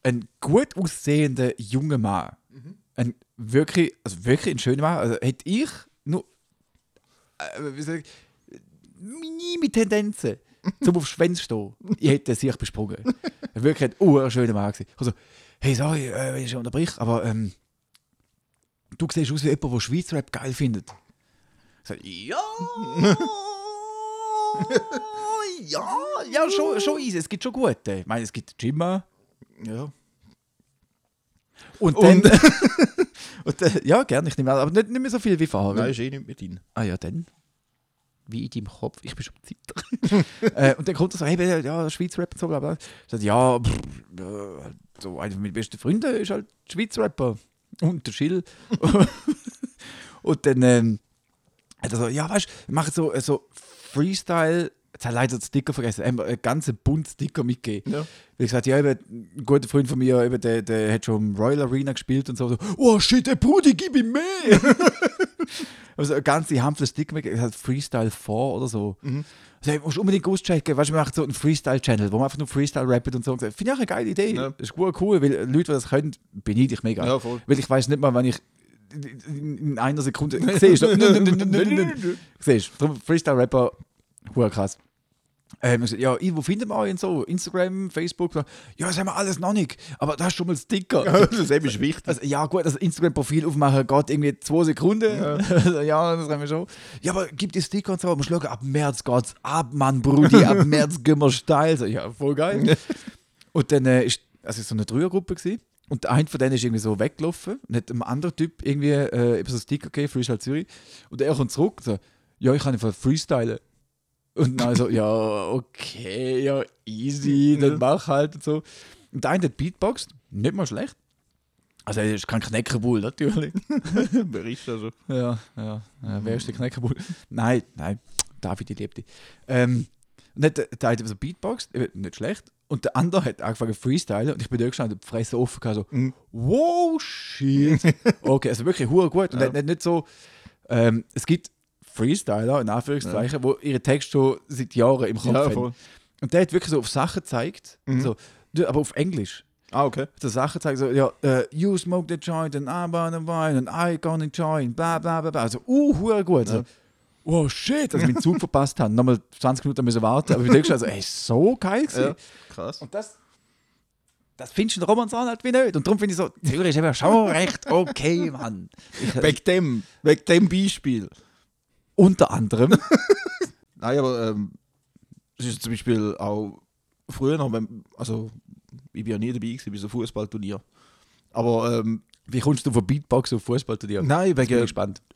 ein gut aussehender junger Mann. Ein wirklich, also wirklich ein schöner Mann. Also hätte ich nur, äh, wie soll ich, minime Tendenzen zum auf Schwänze stehen, ich hätte sich besprungen. Wirklich ein urschöner Mann gewesen. Also, hey, sorry, äh, wenn ich schon unterbrich, aber ähm, du siehst aus wie jemand, der Schweizer Rap geil findet. Ich sag, ja, ja, ja, schon, schon easy. Es gibt schon gute. Ich meine, es gibt Jimma. Ja. Und dann. und dann ja, gerne, ich nehme an, aber nicht, nicht mehr so viel wie vorher. Nein, ist eh nicht mit ihnen. Ah ja, dann. Wie in deinem Kopf. Ich bin schon Zeit. äh, und dann kommt er so, hey, ja, Schweizer Rapper und so, bla bla. Ich sage, ja, pff, ja, so einer meiner besten Freunde ist halt Schweizer Rapper. Und der Schill. und dann ähm, hat er so, ja, weißt du, wir machen so, äh, so Freestyle. Jetzt ich leider den Sticker vergessen. Er hat mir einen ganzen Bund Sticker mitgegeben. Ja. Wie gesagt, ja, eben, ein guter Freund von mir, eben, der, der hat schon im Royal Arena gespielt und so. so oh shit, der Brudi, gib ihm mehr! also eine ganze Handvoll Sticker mitgegeben. Das heißt Freestyle 4 oder so. Mhm. Also, ey, musst du unbedingt auschecken. Weißt du, wir machen so einen Freestyle-Channel, wo man einfach nur Freestyle rappen und so. Finde ich auch eine geile Idee. Ja. Das ist gut cool, weil Leute, die das können, beneide ich mega. Ja. Weil ich weiß nicht mal, wann ich in, in einer Sekunde. Siehst du? Siehst du? Freestyle-Rapper, krass. Ähm, ja, wo findet man euch und so? Instagram, Facebook? So, Ja, das haben wir alles noch nicht. Aber da ist schon mal Sticker. das ist eben wichtig. Also, ja, gut, das Instagram-Profil aufmachen geht irgendwie zwei Sekunden. Ja. ja, das haben wir schon. Ja, aber gibt die Sticker und so. Man schauen, ab März geht's ab, Mann, Brudi. Ab März gehen wir steil. So, ja, voll geil. und dann äh, ist also so eine Dreiergruppe gewesen. Und der eine von denen ist irgendwie so weggelaufen und hat einem anderen Typ irgendwie äh, so einen Sticker gegeben, Freestyle Zürich. Und er kommt zurück und so, ja, ich kann einfach freestylen. Und dann so, ja, okay, ja, easy, dann mach halt und so. Und der eine hat Beatboxt, nicht mal schlecht. Also er ist kein Kneckerbull, natürlich. Wer ist also? ja, ja, ja, wer ist der Kneckerbull? nein, nein, David, ich liebe dich. Ähm, und hat der eine so Beatboxt, eben nicht schlecht. Und der andere hat angefangen zu freestylen und ich bin da gestanden, die Fresse offen, so, Mhm. wow, shit. Okay, also wirklich hure gut. Und Ja. nicht, nicht so, ähm, es gibt Freestyler, in Anführungszeichen, wo ihre Texte schon seit Jahren im Kopf Ja, haben. Und der hat wirklich so auf Sachen gezeigt, Mhm. so, du, aber auf Englisch. Ah, okay. So Sachen zeigen, so, ja, äh, you smoke the joint and I burn the wine and I gonna join, bla bla bla bla. Also, uh, gut. So, oh shit, dass wir den Zug verpasst haben. Nochmal 20 Minuten müssen warten. Aber ich denke schon, also, ey, so geil gewesen. Ja. Krass. Und das, das findest du in Romanzahn halt wie nicht. Und darum finde ich so, Zürich ist eben schon recht okay, Mann. Wegen dem, wegen dem Beispiel. Unter anderem. Nein, aber ähm, es ist zum Beispiel auch früher noch, wenn, also ich bin ja nie dabei gewesen bei so Fußballturnier. Aber ähm, Wie kommst du von Beatbox auf Fußball zu dir? nein, Ich bin gespannt.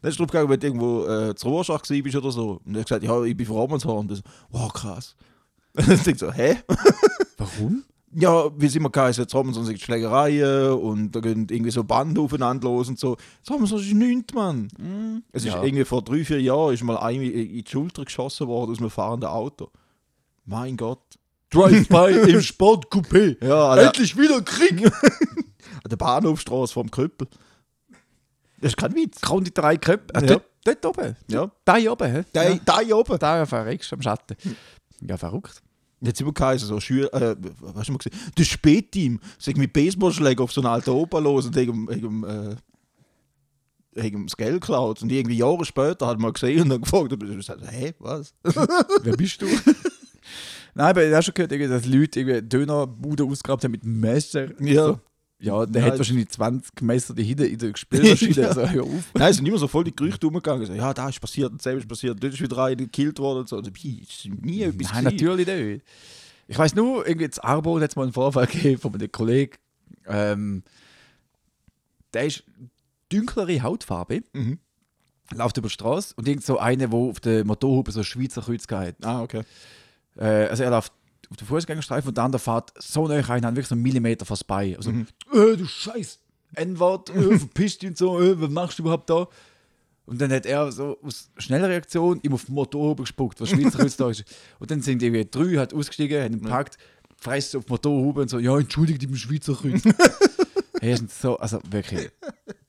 dann ist drauf gegangen, wenn du irgendwo äh, zur Rorschach gewesen bist oder so. Und er hat gesagt, ja, ich bin von Romanshorn. Und das, wow, krass. Und ich so, hä? Warum? Ja, wie es immer geheißen, jetzt haben wir so Schlägereien und da gehen irgendwie so Banden aufeinander los und so. Jetzt haben wir so, nichts, Mann. Es ist Ja. irgendwie vor drei, vier Jahren ist mal ein in die Schulter geschossen worden aus einem fahrenden Auto. Mein Gott. Drive-by im Sportcoupé. Ja, an der, Endlich wieder Krieg. an der Bahnhofstraße vom Krüppel. Das ist kein Witz. Kommen die drei Köpfe. Ah, Ja. dort, dort oben. Ja. Da oben, hä? Da, ja. da oben. Da verreckst du am Schatten. Ja, verrückt. Jetzt immer geheißen, so Schüler, äh, was hast du mal gesehen? Das Spätteam. Sag mit Baseballschlägen auf so einen alten Opa los und wegen, wegen, äh, wegen das Geld geklaut. Und irgendwie Jahre später hat man gesehen und dann gefragt, und ich gesagt, hä, was? Wer bist du? Nein, aber ich habe schon gehört, dass Leute irgendwie Dönerbude ausgegraben haben mit Messer. Ja. So. Ja, der Ja. hat wahrscheinlich 20 Messer die hinten in der Spielmaschine. Ja. also, hör auf. Nein, es sind immer so voll die Gerüchte umgegangen. So, ja, da ist passiert, das ist passiert, dort ist wieder einer gekillt worden und so. Und ich, es ist nie etwas Nein, gewesen. natürlich nicht. Ich weiß nur, irgendwie jetzt Arbo hat mal einen Vorfall gegeben von einem Kollegen. Ähm, der ist dunklere Hautfarbe, Mhm. läuft über die Straße und irgend so einer, der auf der Motorhaube so Schweizer Kreuz hat. Ah, okay. Äh, also er läuft auf den Fußgängerstreifen und der andere fährt so nah rein, wirklich so einen Millimeter fast bei. Also, Mhm. äh, du Scheiß, N-Wort, äh, verpiss dich und so, äh, was machst du überhaupt da? Und dann hat er so aus schneller Reaktion ihm auf die Motorhaube gespuckt, was Schweizer heutzutage ist. Und dann sind irgendwie drei halt ausgestiegen, haben ihn gepackt, fressen auf die Motorhaube und so, ja, entschuldigt im Schweizer Kreuz. hey, so, also wirklich.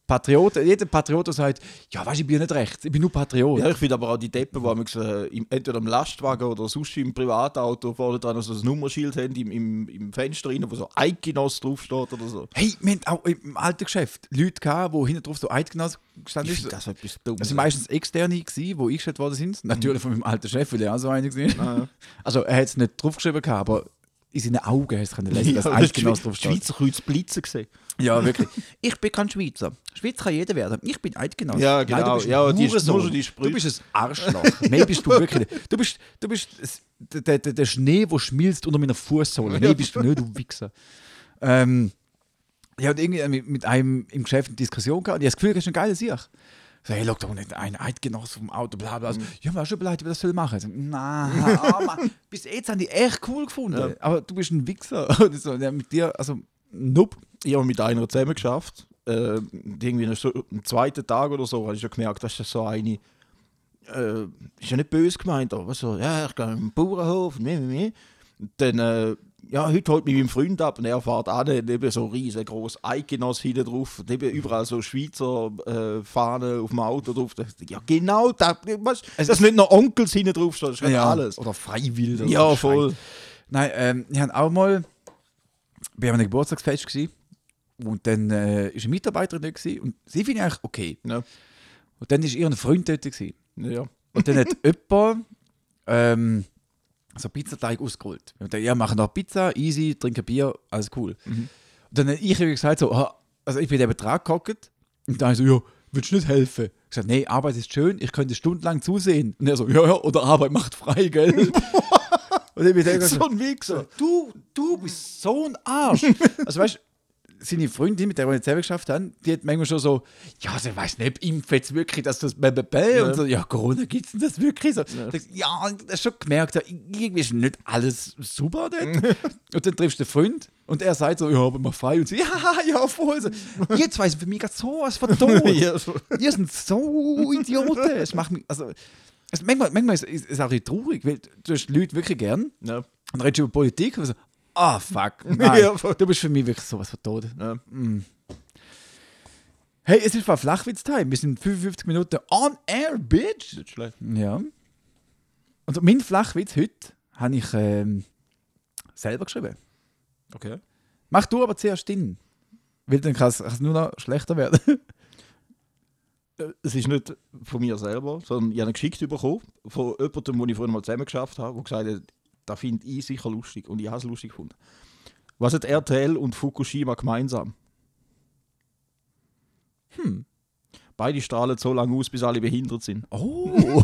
Patrioten, jeder Patriot sagt, ja, weißt du, ich bin nicht rechts, ich bin nur Patriot. Ja, ich finde aber auch die Deppen, die manchmal, äh, entweder im Lastwagen oder sonst im Privatauto vorne dran so ein Nummerschild haben im, im, im Fenster rein, wo so Eidgenoss draufsteht oder so. Hey, wir haben auch im alten Geschäft Leute gehabt, die hinten drauf so Eidgenoss gestanden ist. das etwas dumm. Das sind meistens Externe, gewesen, die eingestellt worden sind. Natürlich von meinem alten Chef, weil er auch so einer war. Ah, ja. Also er hat es nicht draufgeschrieben, gehabt, aber in seinen Augen hast können lesen, dass Ja, Eidgenoss Schwe- draufsteht. Schweizer Kreuz blitzen gesehen. Ja, wirklich. Ich bin kein Schweizer. Schweizer kann jeder werden. Ich bin Eidgenoss. Ja, Nein, genau. du bist Ja, ein die- nur die Sprüche. Du bist ein Arschloch. Mehr bist du wirklich. Du bist, du bist der, der, der Schnee, der schmilzt unter meiner Fußsohle. Mehr bist du nicht, du Wichser. Ähm, ich hatte irgendwie mit, einem im Geschäft eine Diskussion gehabt und ich habe das Gefühl, das ist ein geiles Sieg. So, hey, schau da nicht ein Eidgenoss vom Auto, bla bla. Also, Ja, mir auch schon beleidigt, wie das soll machen. So, Na, Mann, bis jetzt haben die echt cool gefunden. Aber du bist ein Wichser. So, ja, mit dir, also, nope. Ich habe mit einer zusammen geschafft. Äh, irgendwie so, am zweiten Tag oder so habe ich schon gemerkt, dass das so eine. Äh, ist ja nicht böse gemeint, aber so, ja, ich gehe im Bauernhof und mehr, mehr, mehr. Und dann, äh, ja, heute holt mich mein Freund ab und er fährt an, und eben so riesengroß Eidgenoss hinten drauf, und eben überall so Schweizer äh, Fahnen auf dem Auto drauf. Da Ja, genau, da, was, dass nicht noch Onkels hinten drauf steht, das ist ja, alles. Oder freiwillig. oder Ja, voll. Scheiß. Nein, ähm, ich habe auch mal bei einem Geburtstagsfest gewesen. Und dann äh, ist eine Mitarbeiterin dort gewesen, und sie finde ich eigentlich okay. Ja. Und dann ist ihr Freund dort gewesen. Ja. Und dann hat jemand ähm, so Pizzateig ausgeholt. Und dann, ja, machen noch Pizza, easy, trinken Bier, alles cool. Und dann habe ich gesagt, so, ah, also ich bin eben dran gehockt und dann so, ja, willst du nicht helfen? Ich habe gesagt, nee, Arbeit ist schön, ich könnte stundenlang zusehen. Und er so, ja, ja, oder Arbeit macht frei, gell? und ich bin so, ein Wichser. du, du bist so ein Arsch. also weißt du, seine Freundin, mit der wir jetzt selber geschafft haben, die hat manchmal schon so, ja, also ich weiß nicht, impft jetzt wirklich, dass das BBB und so, ja, Corona gibt es denn das wirklich so? Ja, ja das hast schon gemerkt, so, irgendwie ist nicht alles super dort. und dann triffst du den Freund und er sagt so, ja, aber mal frei und so, ja, ja, voll. So, ihr zwei sind für mich gerade so was von tot. Ja. Ihr sind so Idioten. Es macht mich, also, es, manchmal, manchmal ist es auch traurig, weil du hast Leute wirklich gern Ja. und redest über Politik und so, ah, fuck, nein, Ja, voll. du bist für mich wirklich sowas von tot. Ja. Hey, es ist mal Flachwitz-Time. Wir sind 55 Minuten on air, bitch. Nicht schlecht. Ja. Und mein Flachwitz heute habe ich ähm, selber geschrieben. Okay. Mach du aber zuerst den. Weil dann kann es kann es nur noch schlechter werden. Äh, Es ist nicht von mir selber, sondern ich habe ihn geschickt bekommen von jemandem, den ich vorhin mal zusammen geschafft habe, der gesagt hat, das finde ich sicher lustig und ich habe es lustig gefunden. Was hat RTL und Fukushima gemeinsam? Hm. Beide strahlen so lange aus, bis alle behindert sind. Oh.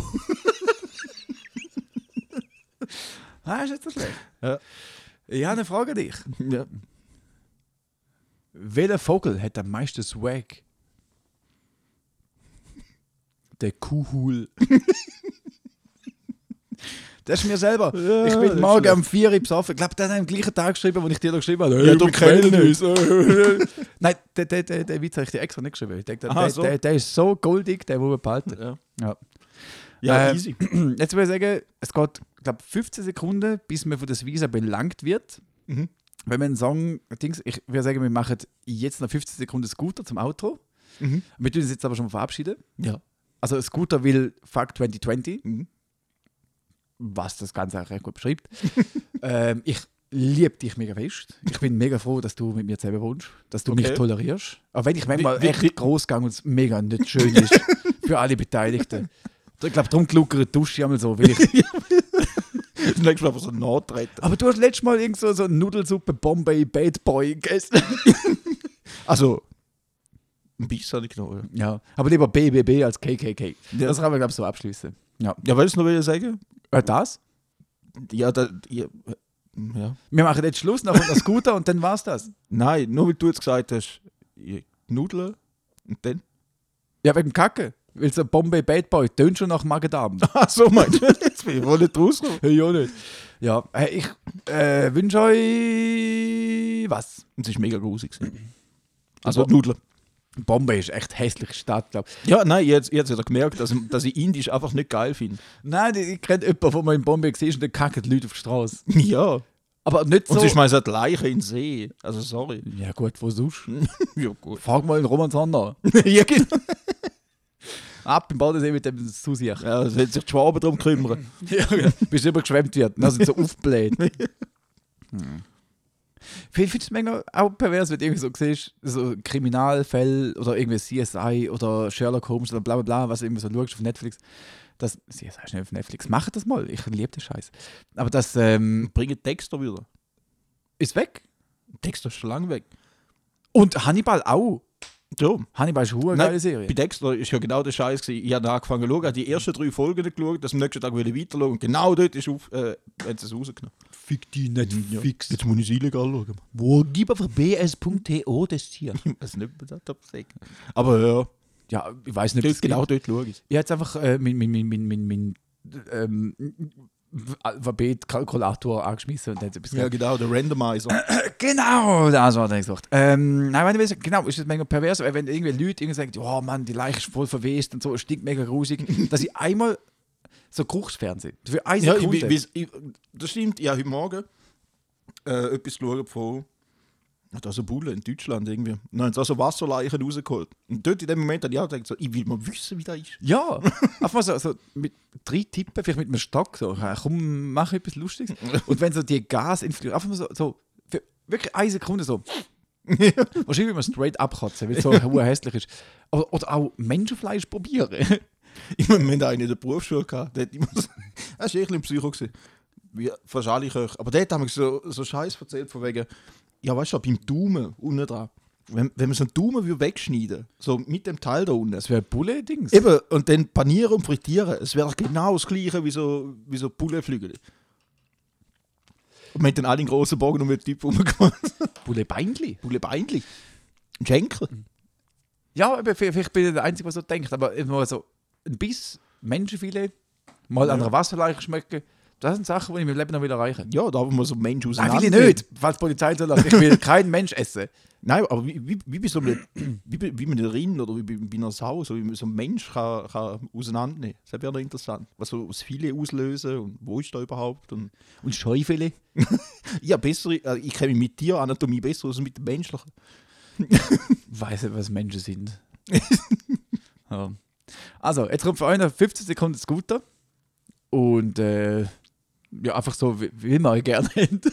ah, ist so schlecht. Ja. Ich habe eine Frage an dich. Ja. Welcher Vogel hat am meisten Swag? Der Kuhhul. das ist mir selber. Ja, ich bin morgen am 4 Uhr besoffen. Ich glaube, der hat am gleichen Tag geschrieben, wo ich dir da geschrieben habe. Ja, du kennst uns. Nein, der, der, der, der Witz habe ich dir extra nicht geschrieben. Ich denke, der, Aha, der, so. der, der ist so goldig, der muss man behalten. Ja, Ja. ja Ähm, easy. Jetzt würde ich sagen, es geht, glaube, 15 Sekunden, bis man von der Visa belangt wird. Mhm. Wenn man einen Song, Dings, ich würde sagen, wir machen jetzt noch 15 Sekunden Scooter zum Outro. Mhm. Wir tun uns jetzt aber schon verabschieden. Ja. Also Scooter will Fuck 2020, Mhm. Was das Ganze auch recht gut beschreibt. ähm, ich liebe dich mega fest. Ich bin mega froh, dass du mit mir zusammen wohnst, dass du mich Okay. tolerierst. Auch wenn ich manchmal wie- echt wie- groß gehe und es mega nicht schön ist für alle Beteiligten. Ich glaube, darum gluckere die Dusche einmal so. Weil ich, Das nächste Mal einfach so nachtreten. aber du hast letztes Mal irgend so, so Nudelsuppe Bombay Bad Boy gegessen. Also, ein bisschen habe ich genommen. Ja, ja, aber lieber BBB als KKK. Ja. Das kann man, glaube ich, so abschließen. Ja. ja willst du noch was sagen? Äh, das? Ja, da, ja, ja. Wir machen jetzt Schluss, nach das Scooter und dann war's das. Nein, nur weil du jetzt gesagt hast, Nudeln und dann. Ja, wegen Kacke. Weil so Bombay Bad Boy tönt schon nach Magen-Darm. Ach so, meinst du? Jetzt bin ich wohl nicht rausgekommen. hey, ja nicht. Ja, hey, ich äh, wünsche euch was? Und es war mega grusig. Also Also- Nudeln. Bombay ist echt hässliche Stadt, glaube ich. Ja, nein, jetzt, jetzt hat er gemerkt, dass, dass ich Indisch einfach nicht geil finde. Nein, ich kenne jemanden, der mal in Bombay gesehen ist und dann kacken die Leute auf die Straße. Ja. Aber nicht so. Und sie schmeißen halt Leichen in den See. Also sorry. ja gut, wo sonst? Ja, gut. Frag mal in Roman Sander. ja, genau. Ab im Badesee mit dem Susi. Ja, Ja, es wird sich die Schwaben darum kümmern. genau. bis übergeschwemmt wird. Dann sind so aufgebläht. hm. Ich finde es manchmal auch pervers, wenn du irgendwie so siehst, so Kriminalfälle oder irgendwie CSI oder Sherlock Holmes oder bla bla bla, was du irgendwie so schaust auf Netflix. Das, CSI ist nicht auf Netflix. Mach das mal. Ich liebe den Scheiß. Aber das ähm, Bringen Dexter wieder. ist weg. Dexter ist schon lange weg. Und Hannibal auch. So. Hannibal ist eine Nein, geile Serie. Bei Dexter ist ja genau der Scheiß. gewesen. Ich habe angefangen zu schauen, habe die ersten drei Folgen nicht geschaut, dass am nächsten Tag wieder weiter schauen. Und genau dort ist auf, äh, haben sie es rausgenommen. Fick die nicht Ja. Jetzt muss ich es illegal schauen. Wo gib einfach bs.to das hier. Ich weiß nicht, was das sagt. Aber ja, Ja, ich weiß nicht, dort, genau dort schaue ich Ich habe jetzt einfach äh, mein, mein, mein, mein, mein, mein ähm, Alphabetkalkulator angeschmissen und dann etwas Ja, genau, der Randomizer. Genau, das war ich gesagt. Ähm, nein, willst, genau, ist das mega pervers, weil wenn irgendwie Leute irgendwie sagen, oh Mann, die Leiche ist voll verwest und so, es stinkt mega grusig, dass ich einmal so Geruchsfernsehen für eine ja, ich, Sekunde. wie- ich, das stimmt. Ich habe heute Morgen äh, etwas geschaut von da so Bulle in Deutschland irgendwie. Und dann haben sie also Wasserleichen rausgeholt. Und dort in dem Moment habe ich auch gedacht, so, ich will mal wissen, wie das ist. ja, einfach mal so, so mit drei Tippen, vielleicht mit einem Stock, so, komm, mach etwas Lustiges. Und wenn so die Gas einfach mal so, so für wirklich eine Sekunde so, Wahrscheinlich will man straight abkotzen, weil es so hässlich ist. Oder, oder auch Menschenfleisch probieren. Ich meine, wir hatten einen in der Berufsschule gehabt, hat immer so, er war ein Psycho. Gewesen. Wie fast alle Köche. Aber dort haben wir so, so Scheiß erzählt, von wegen, ja, weißt du, beim Daumen unten dran. Wenn, wenn man so einen Daumen würde wegschneiden so mit dem Teil da unten. Das wäre Bulle-Dings. Eben, und dann panieren und frittieren. Es wäre genau das gleiche wie so, wie so Bullenflügel. Und wir haben dann alle einen grossen Bogen um den Typ rumgemacht. Bulle-Beinli. Bullenbeinli. Ein Schenkel. Ja, vielleicht bin ich der Einzige, der so denkt. Aber immer so ein Biss Menschenfilet, mal an einer Wasserleiche schmecken, das sind Sachen, die ich in meinem Leben noch will erreichen Ja, da haben wir so einen Mensch Nein, auseinander. will ich nicht, falls die Polizei so lässt. Ich will keinen Mensch essen. Nein, aber wie, wie, wie bei so einem, wie, bei- wie mit einer Rind oder wie bei, einer Sau, so wie man so ein Mensch kann, kann auseinandernehmen. Das wäre noch interessant. Was so das Filet auslösen und wo ist da überhaupt? Und Und Scheufilet? ja, bessere, äh, ich kenne mich mit Tieranatomie besser als mit dem Menschlichen. weiß nicht, was Menschen sind. ja. Also, jetzt kommt für euch noch 15 Sekunden Scooter. Und äh, ja, einfach so, wie, wie man euch gerne habt.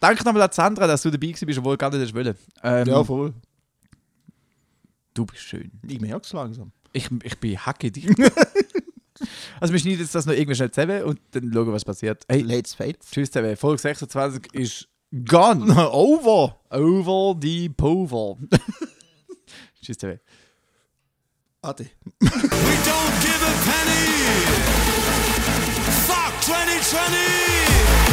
Danke nochmal an Sandra, dass du dabei gewesen bist, obwohl gar nicht wollen. Ähm, voll. Du bist schön. Ich merke es langsam. Ich, ich bin hacke dich. also, wir schneiden jetzt das noch irgendwie schnell zusammen und dann schauen, was passiert. Hey, Let's Fate. tschüss zusammen. Folge 26 ist gone. Over! Over die Pover. tschüss zusammen. Ade. We don't give a penny. Fuck 2020.